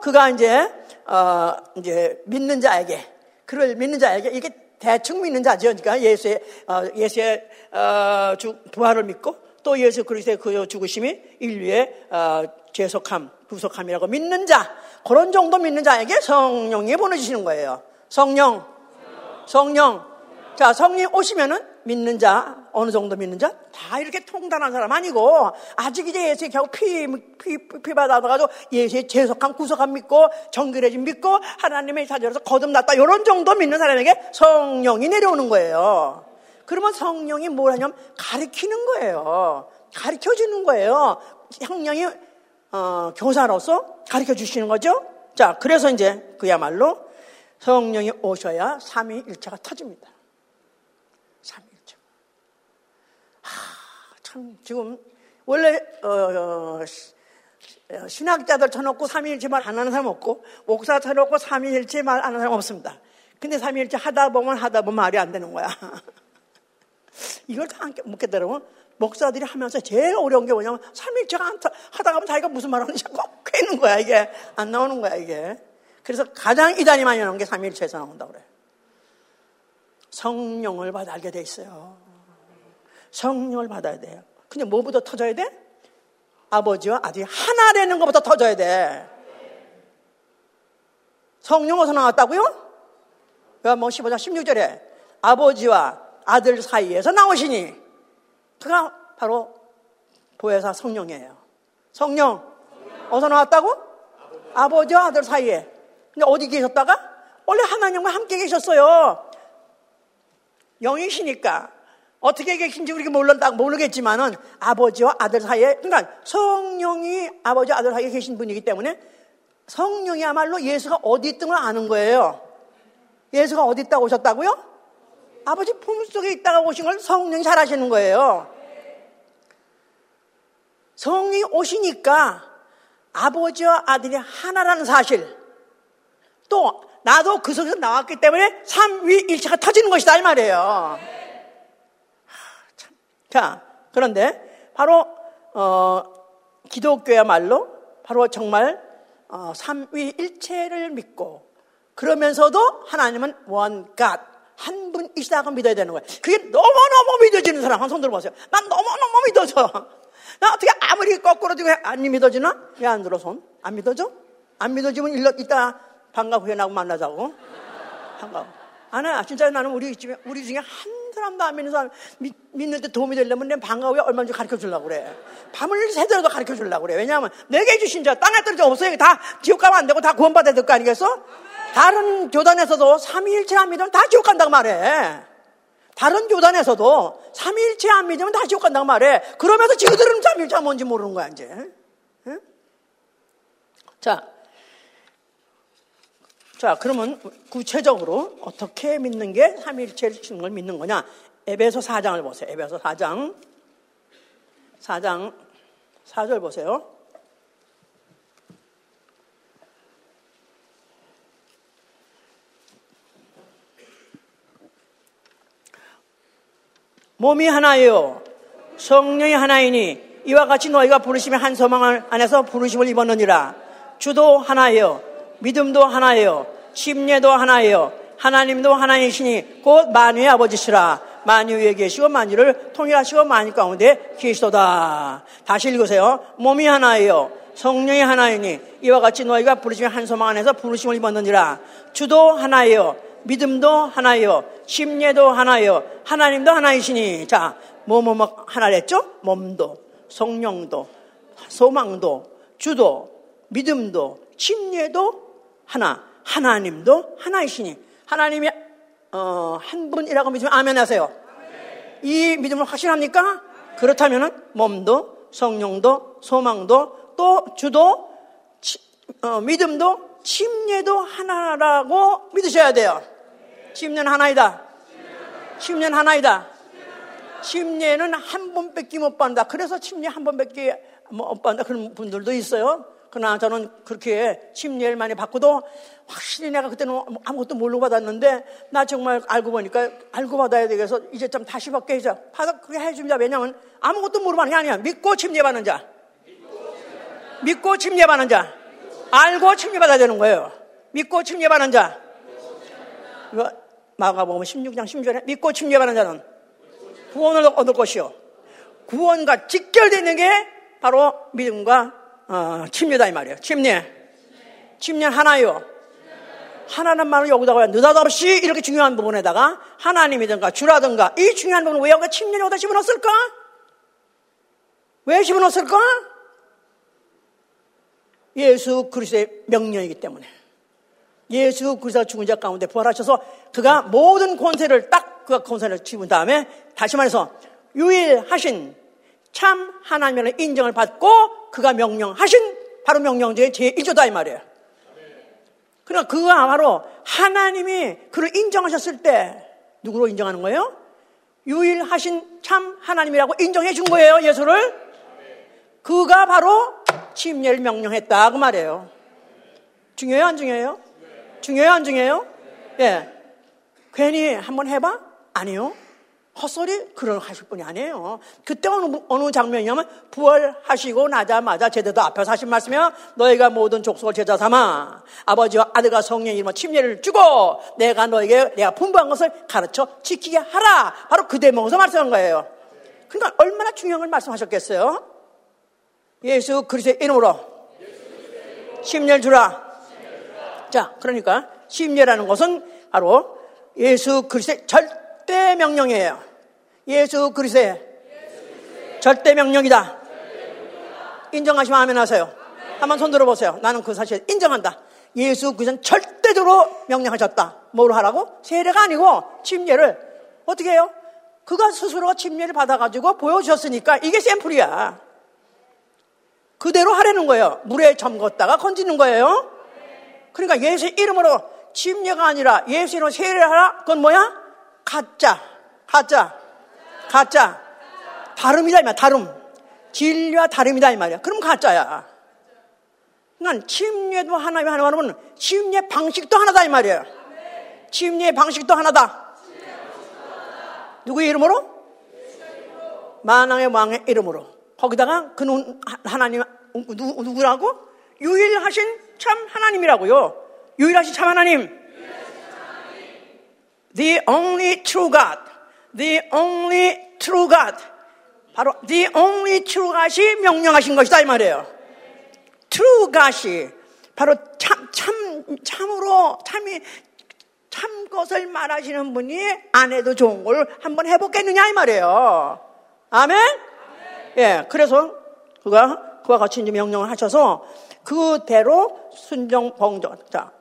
그가 이제 어 이제 믿는 자에게 그를 믿는 자에게 이게 대충 믿는 자죠. 그러니까 예수의 어, 예수의 어, 주, 부활을 믿고 또 예수 그리스도의 그 죽으심이 인류의 어, 죄속함, 구속함이라고 믿는 자 그런 정도 믿는 자에게 성령이 보내주시는 거예요. 성령, 성령. 자, 성령 오시면은 믿는 자, 어느 정도 믿는 자, 다 이렇게 통단한 사람 아니고, 아직 이제 예수의 겨우 피, 피, 피 받아가지고 예수의 재속한 구속함 믿고, 정결해진 믿고, 하나님의 자녀로서 거듭났다. 이런 정도 믿는 사람에게 성령이 내려오는 거예요. 그러면 성령이 뭘 하냐면 가르치는 거예요. 가르쳐 주는 거예요. 성령이 어, 교사로서 가르쳐 주시는 거죠. 자, 그래서 이제 그야말로 성령이 오셔야 삼위일체가 터집니다. 삼위일체. 하, 참 지금 원래 어, 어, 신학자들 쳐놓고 삼위일체 말 안 하는 사람 없고 목사 쳐놓고 삼위일체 말 안 하는 사람 없습니다. 근데 삼위일체 하다 보면 하다 보면 말이 안 되는 거야. 이걸 다 묻게 되면 목사들이 하면서 제일 어려운 게 뭐냐면 삼일체가 하다 가면 자기가 무슨 말 하는지 꼭 꿰는 거야 이게 안 나오는 거야 이게 그래서 가장 이단이 많이 나오는 게 삼일체에서 나온다 그래 성령을 받아 알게 돼 있어요 성령을 받아야 돼요 근데 뭐부터 터져야 돼? 아버지와 아들이 하나 되는 것부터 터져야 돼 성령 어디서 나왔다고요? 요한복 15장 16절에 아버지와 아들 사이에서 나오시니 그가 바로 보혜사 성령이에요. 성령. 어디서 나왔다고? 아버지와 아들 사이에. 근데 어디 계셨다가? 원래 하나님과 함께 계셨어요. 영이시니까. 어떻게 계신지 우리가 몰라, 모르겠지만은 아버지와 아들 사이에, 그러니까 성령이 아버지 아들 사이에 계신 분이기 때문에 성령이야말로 예수가 어디 있던 걸 아는 거예요. 예수가 어디 있다고 오셨다고요? 아버지 품 속에 있다가 오신 걸 성령이 잘 아시는 거예요. 성령이 오시니까 아버지와 아들이 하나라는 사실, 또 나도 그 속에서 나왔기 때문에 삼위일체가 터지는 것이다 이 말이에요. 자, 그런데 바로 어, 기독교야말로 바로 정말 어, 삼위일체를 믿고 그러면서도 하나님은 원갓 한 분이시다고 믿어야 되는 거예요. 그게 너무너무 믿어지는 사람 한 손 들어보세요. 난 너무너무 믿어져. 나 어떻게 아무리 거꾸로 지고 안 믿어지나? 왜 안 들어 손? 안 믿어져? 안 믿어지면 일러 이따 후에 나고 만나자고. 반가워. 아나 진짜 나는 우리 집에 우리 중에 한 사람도 안 믿는 사람 믿, 믿는데 도움이 되려면 내 후에 얼마인지 가르쳐 주려고 그래. 밤을 새더라도 가르쳐 주려고 그래. 왜냐하면 내게 주신 자 땅에 떨어져 없어요. 다 지옥 가면 안 되고 다 구원받아야 될 거 아니겠어? 다른 교단에서도 삼위일체 안 믿으면 다 지옥 간다고 말해. 다른 교단에서도 삼위일체 안 믿으면 다 지옥 간다고 말해. 그러면서 지그들은 삼위일체가 뭔지 모르는 거야, 이제. 응? 자. 자, 그러면 구체적으로 어떻게 믿는 게 삼위일체를 믿는 거냐? 에베소 4장을 보세요. 에베소 4장. 4장 4절 보세요. 몸이 하나예요. 성령이 하나이니 이와 같이 너희가 부르심의 한 소망 안에서 부르심을 입었느니라. 주도 하나예요. 믿음도 하나예요. 침례도 하나예요. 하나님도 하나이시니 곧 만유의 아버지시라. 만유 위에 계시고 만유를 통일하시고 만유 가운데 계시도다. 다시 읽으세요. 몸이 하나예요. 성령이 하나이니 이와 같이 너희가 부르심의 한 소망 안에서 부르심을 입었느니라. 주도 하나예요. 믿음도 하나예요. 심례도 하나예요. 하나님도 하나이시니. 자, 뭐, 뭐, 뭐, 하나랬죠? 몸도, 성령도, 소망도, 주도, 믿음도, 심례도 하나. 하나님도 하나이시니. 하나님이, 어, 한 분이라고 믿으면 아멘 하세요. 이 믿음을 확신합니까? 그렇다면 몸도, 성령도, 소망도, 또 주도, 치, 어, 믿음도, 침례도 하나라고 믿으셔야 돼요. 침례는 하나이다. 침례는 하나이다. 침례는 한 번밖에 못 받는다. 그래서 침례 한 번밖에 못 받는다. 그런 분들도 있어요. 그러나 저는 그렇게 침례를 많이 받고도 확실히 내가 그때는 아무것도 모르고 받았는데 나 정말 알고 보니까 알고 받아야 되겠어. 이제 좀 다시 받게 해줘. 받아 그게 해준 자 왜냐면 아무것도 모르고 받는 게 아니야. 믿고 침례 받는 자. 믿고 침례 받는 자. 알고 침례 받아야 되는 거예요. 믿고 침례 받는 자. 이거 마가복음 16장 16절에 믿고 침례 받는 자는 구원을 얻을 것이요. 구원과 직결되어 있는 게 바로 믿음과 어, 침례다 이 말이에요. 침례. 침례 하나요. 하나는 말을 여기다가 느닷없이 이렇게 중요한 부분에다가 하나님이든가 주라든가 이 중요한 부분을 왜 여기다 침례를 여기다 집어넣었을까? 왜 집어넣었을까? 예수 그리스도의 명령이기 때문에. 예수 그리스도 죽은 자 가운데 부활하셔서 그가 모든 권세를 딱 그가 권세를 집은 다음에 다시 말해서 유일하신 참 하나님의 인정을 받고 그가 명령하신 바로 명령제의 제1조다 이 말이에요. 그러니까 그가 바로 하나님이 그를 인정하셨을 때 누구로 인정하는 거예요? 유일하신 참 하나님이라고 인정해 준 거예요, 예수를. 그가 바로 침례를 명령했다 그 말이에요. 중요해요, 안 중요해요? 중요해요, 안 중요해요? 예. 괜히 한번 해봐? 아니요. 헛소리 그런 하실 분이 아니에요. 그때 어느, 어느 장면이냐면 부활하시고 나자마자 제대도 앞에서 하신 말씀이요. 너희가 모든 족속을 제자 삼아 아버지와 아들과 성령 이름으로 침례를 주고 내가 너에게 내가 분부한 것을 가르쳐 지키게 하라. 바로 그 대목에서 말씀한 거예요. 그러니까 얼마나 중요한 걸 말씀하셨겠어요? 예수 그리스도의 이름으로 침례를 주라. 자, 그러니까 심례라는 것은 바로 예수 그리스도의 절 대 명령이에요. 예수 그리스도의 절대 명령이다. 인정하시면 아멘 하세요. 한번 손 들어보세요. 나는 그 사실 인정한다. 예수 그리스도는 절대적으로 명령하셨다. 뭘 하라고? 세례가 아니고 침례를 어떻게 해요? 그가 스스로 침례를 받아가지고 보여주셨으니까 이게 샘플이야. 그대로 하라는 거예요. 물에 잠궜다가 건지는 거예요. 그러니까 예수 이름으로 침례가 아니라 예수 이름으로 세례를 하라? 그건 뭐야? 가짜, 가짜, 가짜. 다름이다, 이 말이야, 다름. 진리와 다름이다, 이 말이야. 그럼 가짜야. 그러니까 침례도 하나님 하나님은 침례 방식도 하나다, 이 말이에요. 침례 방식도 하나다. 누구의 이름으로? 만왕의 왕의 이름으로. 거기다가 그는 하나님, 누, 누구라고? 유일하신 참 하나님이라고요. 유일하신 참 하나님. The only true God. The only true God. 바로 the only true God이 명령하신 것이다 이 말이에요. True God이 바로 참, 참, 참으로, 참이, 참 것을 말하시는 분이 안 해도 좋은 걸 한번 해보겠느냐 이 말이에요. 아멘? 예, 그래서 그가 그와 같이 명령을 하셔서 그대로 순종 봉정. 자,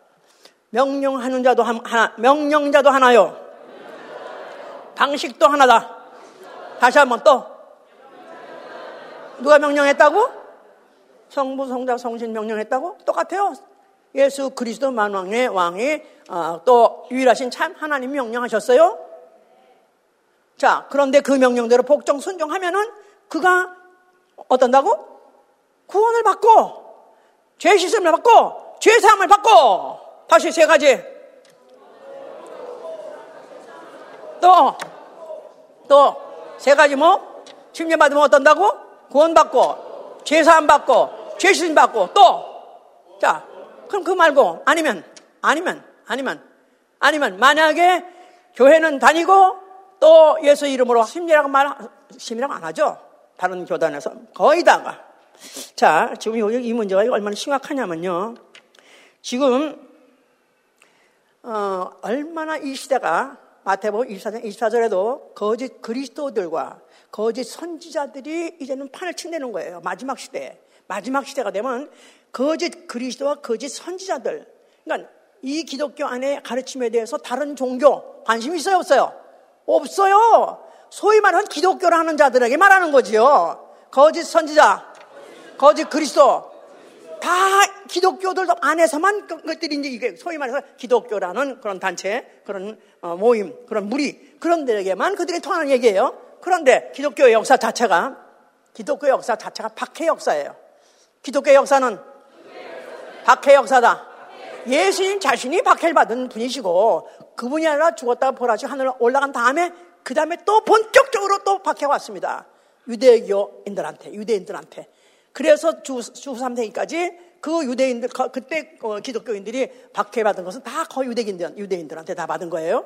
명령하는 자도 하나, 명령자도 하나요. 방식도 하나다. 다시 한번 또. 누가 명령했다고? 성부, 성자, 성신 명령했다고? 똑같아요. 예수 그리스도 만왕의 왕이 어, 또 유일하신 참 하나님 명령하셨어요. 자, 그런데 그 명령대로 복종 순종하면은 그가 어떤다고? 구원을 받고 죄 씻음을 받고 죄 사함을 받고 다시 세 가지 또 또 세 가지 뭐 침례 받으면 어떤다고? 구원 받고 죄 사함 받고 죄 씻음 받고 또 자 그럼 그 말고 아니면 아니면 아니면 아니면 만약에 교회는 다니고 또 예수 이름으로 심리라고 말 심리라고 안 하죠. 다른 교단에서 거의 다가. 자, 지금 이 문제가 얼마나 심각하냐면요. 지금 어, 얼마나 이 시대가 마태복음 24장 24절에도 거짓 그리스도들과 거짓 선지자들이 이제는 판을 친다는 거예요. 마지막 시대. 마지막 시대가 되면 거짓 그리스도와 거짓 선지자들. 그러니까 이 기독교 안에 가르침에 대해서 다른 종교 관심 있어요, 없어요? 없어요. 소위 말하는 기독교를 하는 자들에게 말하는 거지요. 거짓 선지자, 거짓 그리스도. 다 기독교들 안에서만 것들이 이제 이게 소위 말해서 기독교라는 그런 단체, 그런 어, 모임, 그런 무리, 그런 데에게만 그들이 통하는 얘기예요. 그런데 기독교의 역사 자체가, 기독교 역사 자체가 박해 역사예요. 기독교 역사는 박해 역사다. 예수님 자신이 박해를 받은 분이시고 그분이 아니라 죽었다가 벌하시 하늘 올라간 다음에 그 다음에 또 본격적으로 또 박해가 왔습니다. 유대교인들한테, 유대인들한테. 그래서 주, 주 3세기까지 그 유대인들, 그때 어, 기독교인들이 박해받은 것은 다 거의 유대인들, 유대인들한테 다 받은 거예요.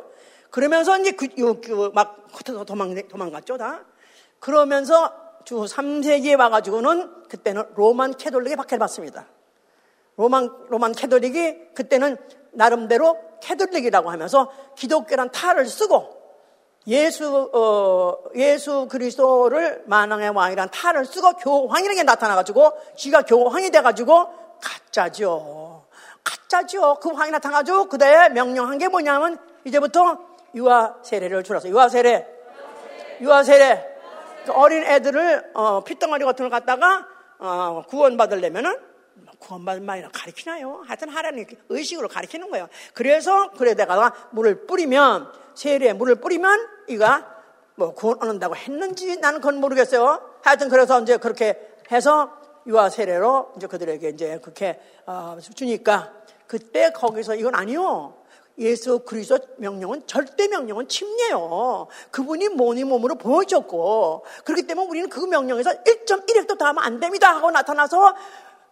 그러면서 이제 그, 그, 막 도망, 도망갔죠, 다. 그러면서 주 3세기에 와가지고는 그때는 Roman Catholic에 박해를 받습니다. Roman, Roman Catholic이 그때는 나름대로 Catholic이라고 하면서 기독교란 탈을 쓰고 예수, 어, 예수 그리스도를 만왕의 왕이란 탈을 쓰고 교황이라는 게 나타나가지고 지가 교황이 돼가지고 가짜죠. 가짜죠. 그 황이 나타나가지고 그대에 명령한 게 뭐냐면 이제부터 유아 세례를 줄여서 유아 세례, 유아 세례. 그 어린 애들을 어, 핏덩어리 같은 걸 갖다가 어, 구원받으려면은 구원받을 말이나 가르치나요? 하여튼 하라는 의식으로 가르치는 거예요. 그래서 그래다가 물을 뿌리면 세례에 물을 뿌리면 이가 뭐 구원 얻는다고 했는지 나는 그건 모르겠어요. 하여튼 그래서 이제 그렇게 해서 유아 세례로 이제 그들에게 이제 그렇게 어, 주니까 그때 거기서 이건 아니요. 예수 그리스도 명령은 절대 명령은 침례요. 그분이 모니 몸으로 보여줬고 그렇기 때문에 우리는 그 명령에서 1.1획도 더 하면 안 됩니다 하고 나타나서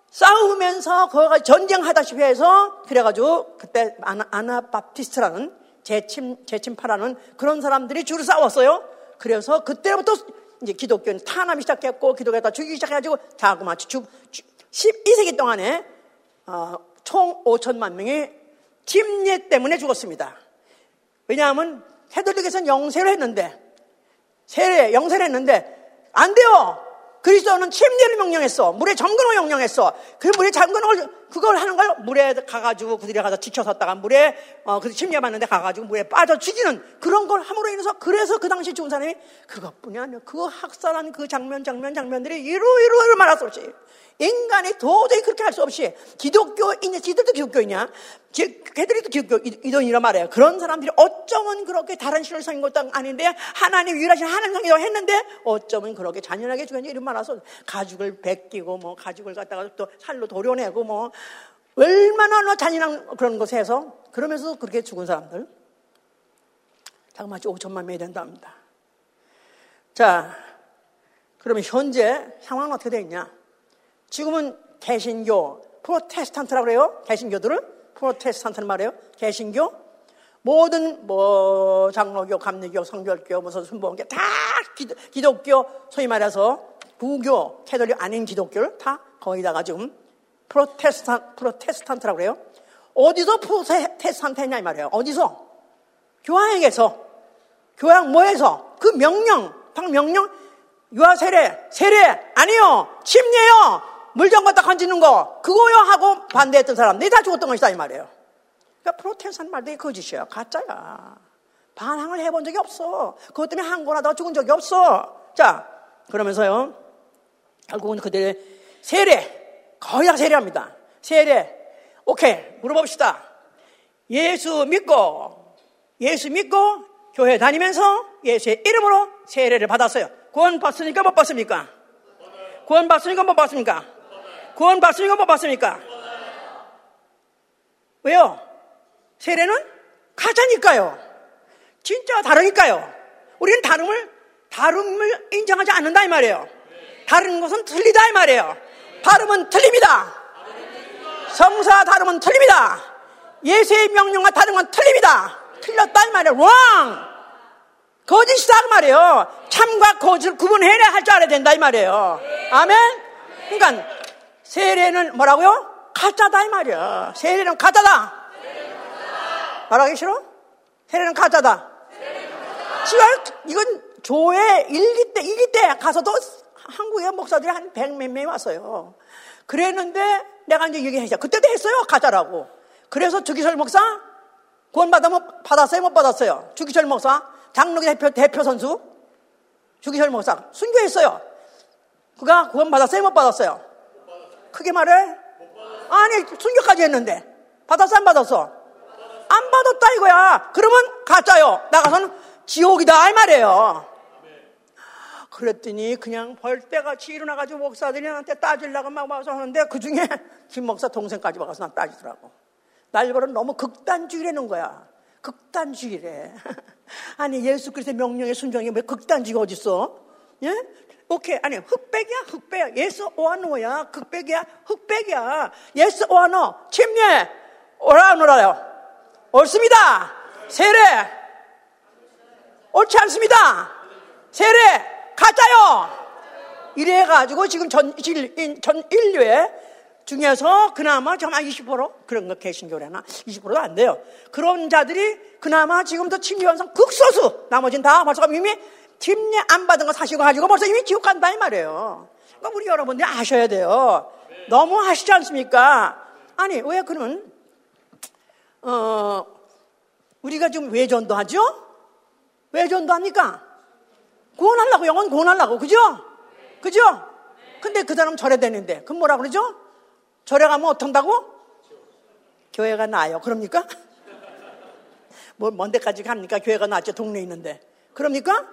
싸우면서 거기가 전쟁하다시피 해서 그래가지고 그때 아나, 아나 바티스트라는 재침 재침파라는 그런 사람들이 줄을 싸웠어요. 그래서 그때부터 이제 기독교는 탄압이 시작했고 기독교가 죽이기 시작해가지고 자그마치 12세기 동안에 어, 총 5천만 명이 침례 때문에 죽었습니다. 왜냐하면 캐톨릭에서는 영세를 했는데 세례 영세를 했는데 안 돼요. 그리스도는 침례를 명령했어. 물에 걸 명령했어. 그 물에 걸, 그걸 하는 걸 물에 가가지고 그들이 가서 지쳐섰다가 물에, 어, 그 침례 받는데 가가지고 물에 빠져 죽이는 그런 걸 함으로 인해서 그래서 그 당시 죽은 사람이 그것뿐이 아니라 그 학살한 그 장면, 장면, 장면들이 이루 이루 말할 수 없이 인간이 도저히 그렇게 할 수 없이 기독교인이 지들도 기독교이냐? 걔들이도 기독교 이동이란 말이에요. 그런 사람들이 어쩌면 그렇게 다른 신을 섬긴 것도 아닌데 하나님 유일하신 하나님 성이라고 했는데 어쩌면 그렇게 잔인하게 죽였냐 이런 말아서 가죽을 베끼고 뭐 가죽을 갖다가 또 살로 도려내고 뭐 얼마나 잔인한 그런 것에 서 그러면서 그렇게 죽은 사람들 자그마치 5천만 명이 된답니다. 자, 그러면 현재 상황은 어떻게 되어 있냐? 지금은 개신교, 프로테스탄트라고 그래요. 개신교들은 프로테스탄트는 말이에요. 개신교, 모든 뭐 장로교, 감리교, 성결교, 무슨 순복교 다 기독교 소위 말해서 구교, 캐톨릭 아닌 기독교를 다 거의 다가 지금 프로테스탄 프로테스탄트라고 그래요. 어디서 프로테스탄트냐 이 말이에요. 어디서? 교황에게서 교황 뭐에서 그 명령, 방 명령 유아 세례, 세례 아니요, 침례요. 물정 갖다 건지는 거 그거요 하고 반대했던 사람들이 다 죽었던 것이다 이 말이에요. 그러니까 프로테스탄 말들이 거짓이야. 가짜야. 반항을 해본 적이 없어. 그것 때문에 한권하다가 죽은 적이 없어. 자, 그러면서요. 결국은 그들의 세례, 거의 다 세례합니다. 세례. 오케이, 물어봅시다. 예수 믿고, 예수 믿고, 교회 다니면서 예수의 이름으로 세례를 받았어요. 구원 받습니까? 못 받습니까? 구원 받습니까? 못 받습니까? 구원 받습니까? 못 받습니까? 왜요? 세례는 가짜니까요. 진짜 다르니까요. 우리는 다름을, 다름을 인정하지 않는다 이 말이에요. 다른 것은 틀리다 이 말이에요. 다름은 틀립니다. 성사 다름은 틀립니다. 예수의 명령과 다른 건 틀립니다. 틀렸다 이 말이에요. wrong. 거짓이다 그 말이에요. 참과 거짓을 구분해야 할 줄 알아야 된다 이 말이에요. 아멘. 그러니까 세례는 뭐라고요? 가짜다 이 말이야. 세례는 가짜다. 말하기 싫어? 세례는 가짜다. 지금 이건 조회 1기 때, 2기 때 가서도 한국의 목사들이 한100몇 명이 왔어요. 그랬는데 내가 이제 얘기했죠. 그때도 했어요. 가짜라고. 그래서 주기철 목사 구원 받으면 받았어요? 못 받았어요? 주기철 목사 장로교 대표, 대표 선수 주기철 목사 순교했어요. 그가 구원 받았어요? 못 받았어요? 크게 말해? 아니 순교까지 했는데 받았어 안 받았어? 안 받았다 이거야. 그러면 가짜요. 나가서는 지옥이다 이 말이에요. 그랬더니 그냥 벌떼같이 일어나가지고 목사들이 나한테 따질라고 막 와서 하는데 그 중에 김 목사 동생까지 와서 나 따지더라고. 날벌은 너무 극단주의라는 거야. 극단주의래. 아니 예수 그리스도의 명령에 순종이 왜 극단주의가 어딨어? 예? 오케이. 아니 흑백이야? 흑백 예수 오아노야. 흑백이야? 흑백이야. 예수 오아노. 침례. 오라 노라요. 옳습니다. 세례. 옳지 않습니다. 세례 가짜요 이래가지고 지금 전, 전 인류에 중에서 그나마 정말 20% 그런 거 개신교래나 20%도 안 돼요. 그런 자들이 그나마 지금도 침례원상 극소수 나머지는 다 벌써 이미 침례 안 받은 거 사시고 가지고 벌써 이미 지옥 간다 이 말이에요. 그러니까 우리 여러분들이 아셔야 돼요. 너무 하시지 않습니까? 아니 왜 그러면 어 우리가 지금 왜 전도하죠? 왜 전도합니까? 구원하려고 영혼 구원하려고 그죠? 그죠? 근데 그 사람 절에 되는데 그럼 뭐라 그러죠? 절에 가면 어떤다고? 교회가 나요. 그럽니까? 뭐, 먼 데까지 갑니까? 교회가 낫죠. 동네에 있는데. 그럽니까?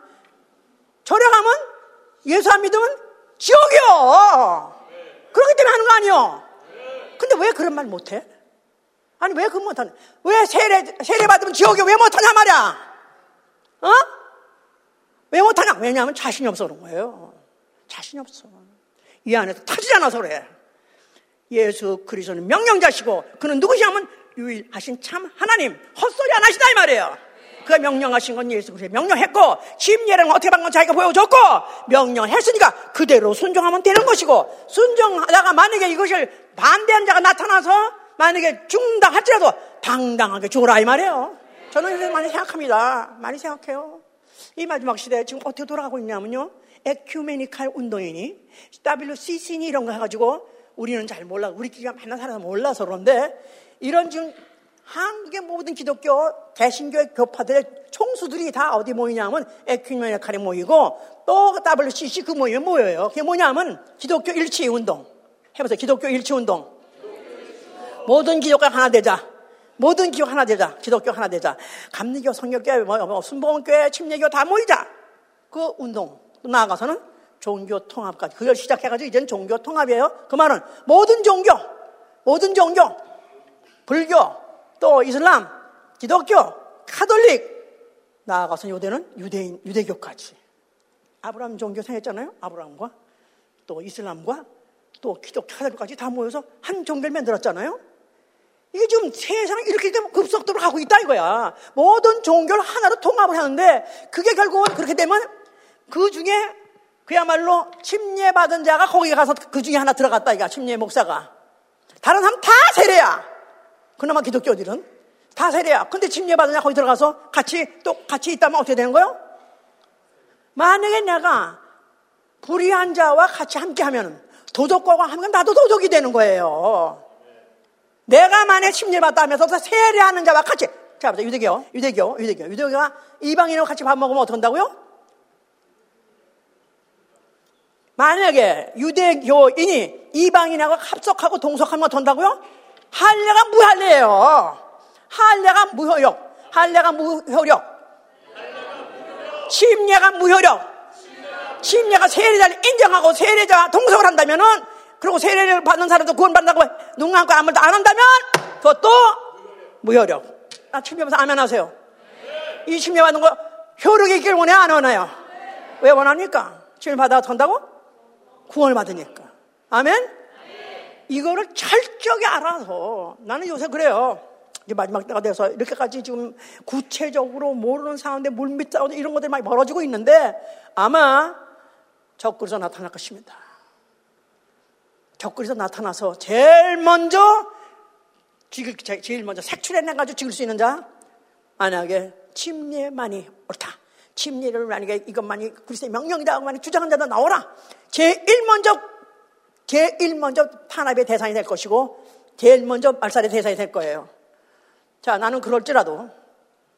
절에 가면 예수 안 믿으면 지옥이요! 그렇기 때문에 하는 거 아니요? 근데 왜 그런 말 못해? 아니, 왜 그건 못하냐? 왜 세례, 세례 받으면 지옥이 왜 못하냐 말이야? 어? 왜 못하냐? 왜냐하면 자신이 없어 그런 거예요. 자신이 없어. 이 안에서 타지 않아서 그래. 예수 그리스도는 명령자시고 그는 누구시냐면 유일하신 참 하나님 헛소리 안 하시다 이 말이에요. 그가 명령하신 건 예수 그리스도 명령했고 침례는 어떻게 받건 자기가 보여줬고 명령했으니까 그대로 순종하면 되는 것이고 순종하다가 만약에 이것을 반대한 자가 나타나서 만약에 죽는다 할지라도 당당하게 죽어라 이 말이에요. 저는 이제 많이 생각합니다. 많이 생각해요. 이 마지막 시대에 지금 어떻게 돌아가고 있냐면요. 에큐메니칼 운동이니 WCC니 이런 거 해가지고 우리는 잘 몰라. 우리끼리가 만난 사람 몰라서 그런데 이런 지금 한국의 모든 기독교 대신교의 교파들의 총수들이 다 어디 모이냐면 에퀴니의 칼에 모이고 또 WCC 그 모임에 모여요. 그게 뭐냐면 기독교 일치 운동. 해보세요. 기독교 일치 운동. 모든 기독교 하나 되자. 모든 기독교 하나 되자. 기독교 하나 되자. 감리교, 성교교, 뭐, 뭐 순복음교회, 침례교 다 모이자. 그 운동. 또 나아가서는 종교 통합까지. 그걸 시작해가지고 이제는 종교 통합이에요. 그 말은 모든 종교, 모든 종교, 불교, 또 이슬람, 기독교, 카톨릭, 나아가서 요대는 유대인, 유대교까지. 아브라함 종교 생겼잖아요. 아브라함과 또 이슬람과 또 기독교, 카톨릭까지 다 모여서 한 종교를 만들었잖아요. 이게 지금 세상이 이렇게 급속도로 가고 있다 이거야. 모든 종교를 하나로 통합을 하는데 그게 결국은 그렇게 되면 그 중에 그야말로 침례받은 자가 거기 가서 그 중에 하나 들어갔다, 이가 침례 목사가. 다른 사람 다 세례야. 그나마 기독교들은. 다 세례야. 근데 침례받은 자 거기 들어가서 같이, 또 같이 있다면 어떻게 되는 거예요? 만약에 내가 불의한 자와 같이 함께 하면 도덕과가 하면 나도 도덕이 되는 거예요. 내가 만약에 침례받다면서 세례하는 자와 같이, 자, 보세요. 유대교, 유대교, 유대교. 유대교가 이방인하고 같이 밥 먹으면 어떻게 한다고요? 만약에 유대교인이 이방인하고 합석하고 동석하면 어떤다고요? 할례가 무할례예요. 할례가 무효력. 할례가 무효력. 침례가 무효력. 침례가 세례자를 인정하고 세례자 동석을 한다면은 그리고 세례를 받는 사람도 구원받는다고 눈 감고 아무 말도 안 한다면 그것도 무효력. 아, 침례받아서 아멘 하세요. 이 침례 받는 거 효력이 있길 원해 안 원해요? 왜 원합니까? 침례 받아 선다고? 구원을 받으니까. 아멘? 이거를 철저히 알아서 나는 요새 그래요. 이제 마지막 때가 돼서 이렇게까지 지금 구체적으로 모르는 상황인데 물밑 싸우는 이런 것들이 많이 벌어지고 있는데 아마 적그리서 나타날 것입니다. 적그리서 나타나서 제일 먼저 죽일, 제일 먼저 색출해내가지고 죽일 수 있는 자 만약에 침례만이 옳다. 침례를 만약에 이것만이 그리스도의 명령이다 하고 만약 주장한 자도 나오라. 제일 먼저 제일 먼저 탄압의 대상이 될 것이고 제일 먼저 말살의 대상이 될 거예요. 자, 나는 그럴지라도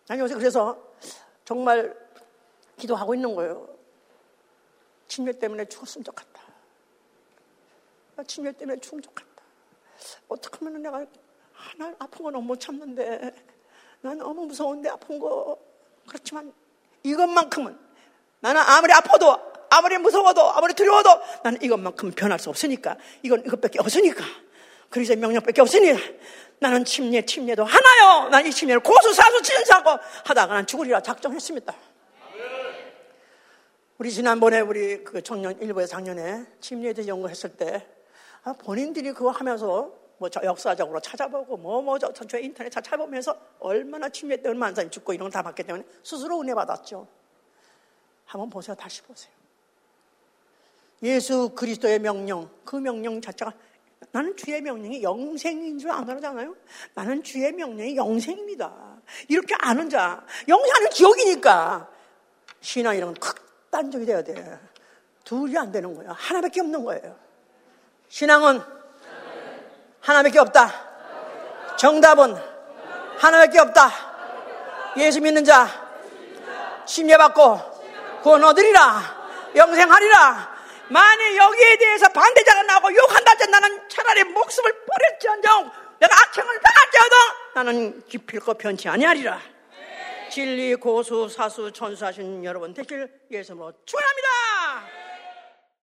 난 요새 그래서 정말 기도하고 있는 거예요. 침례 때문에 죽었으면 좋겠다. 침례 때문에 좋겠다. 어떻게 하면 내가 하나 아픈 거 너무 못 참는데 난 너무 무서운데 아픈 거. 그렇지만 이것만큼은 나는 아무리 아파도 아무리 무서워도 아무리 두려워도 나는 이것만큼 변할 수 없으니까 이건 이것밖에 없으니까 그리스도의 명령밖에 없으니 나는 침례 침례도 하나요. 난 이 침례를 고수사수 치는사고 하다가 난 죽으리라 작정했습니다. 우리 지난번에 우리 그 청년 일부의 작년에 침례에 대해 연구했을 때 아, 본인들이 그거 하면서 뭐 역사적으로 찾아보고 뭐뭐 저 전체 인터넷 찾아보면서 얼마나 침례 때 얼마나 사람이 죽고 이런 걸 다 봤기 때문에 스스로 은혜 받았죠. 한번 보세요. 다시 보세요. 예수 그리스도의 명령, 그 명령 자체가 나는 주의 명령이 영생인 줄 안 알잖아요? 나는 주의 명령이 영생입니다. 이렇게 아는 자, 영생하는 지옥이니까 신앙이란 극단적이 돼야 돼. 둘이 안 되는 거예요. 하나밖에 없는 거예요. 신앙은 하나밖에 없다. 정답은 하나밖에 없다. 예수 믿는 자, 심례받고 구원 얻으리라. 영생하리라. 만일 여기에 대해서 반대자가 나오고 욕한다 할 나는 차라리 목숨을 버렸지언정 내가 악행을 당할지어도 나는 기필코 변치 아니하리라. 진리 고수 사수 천수하신 여러분 되길 예수로 축원합니다.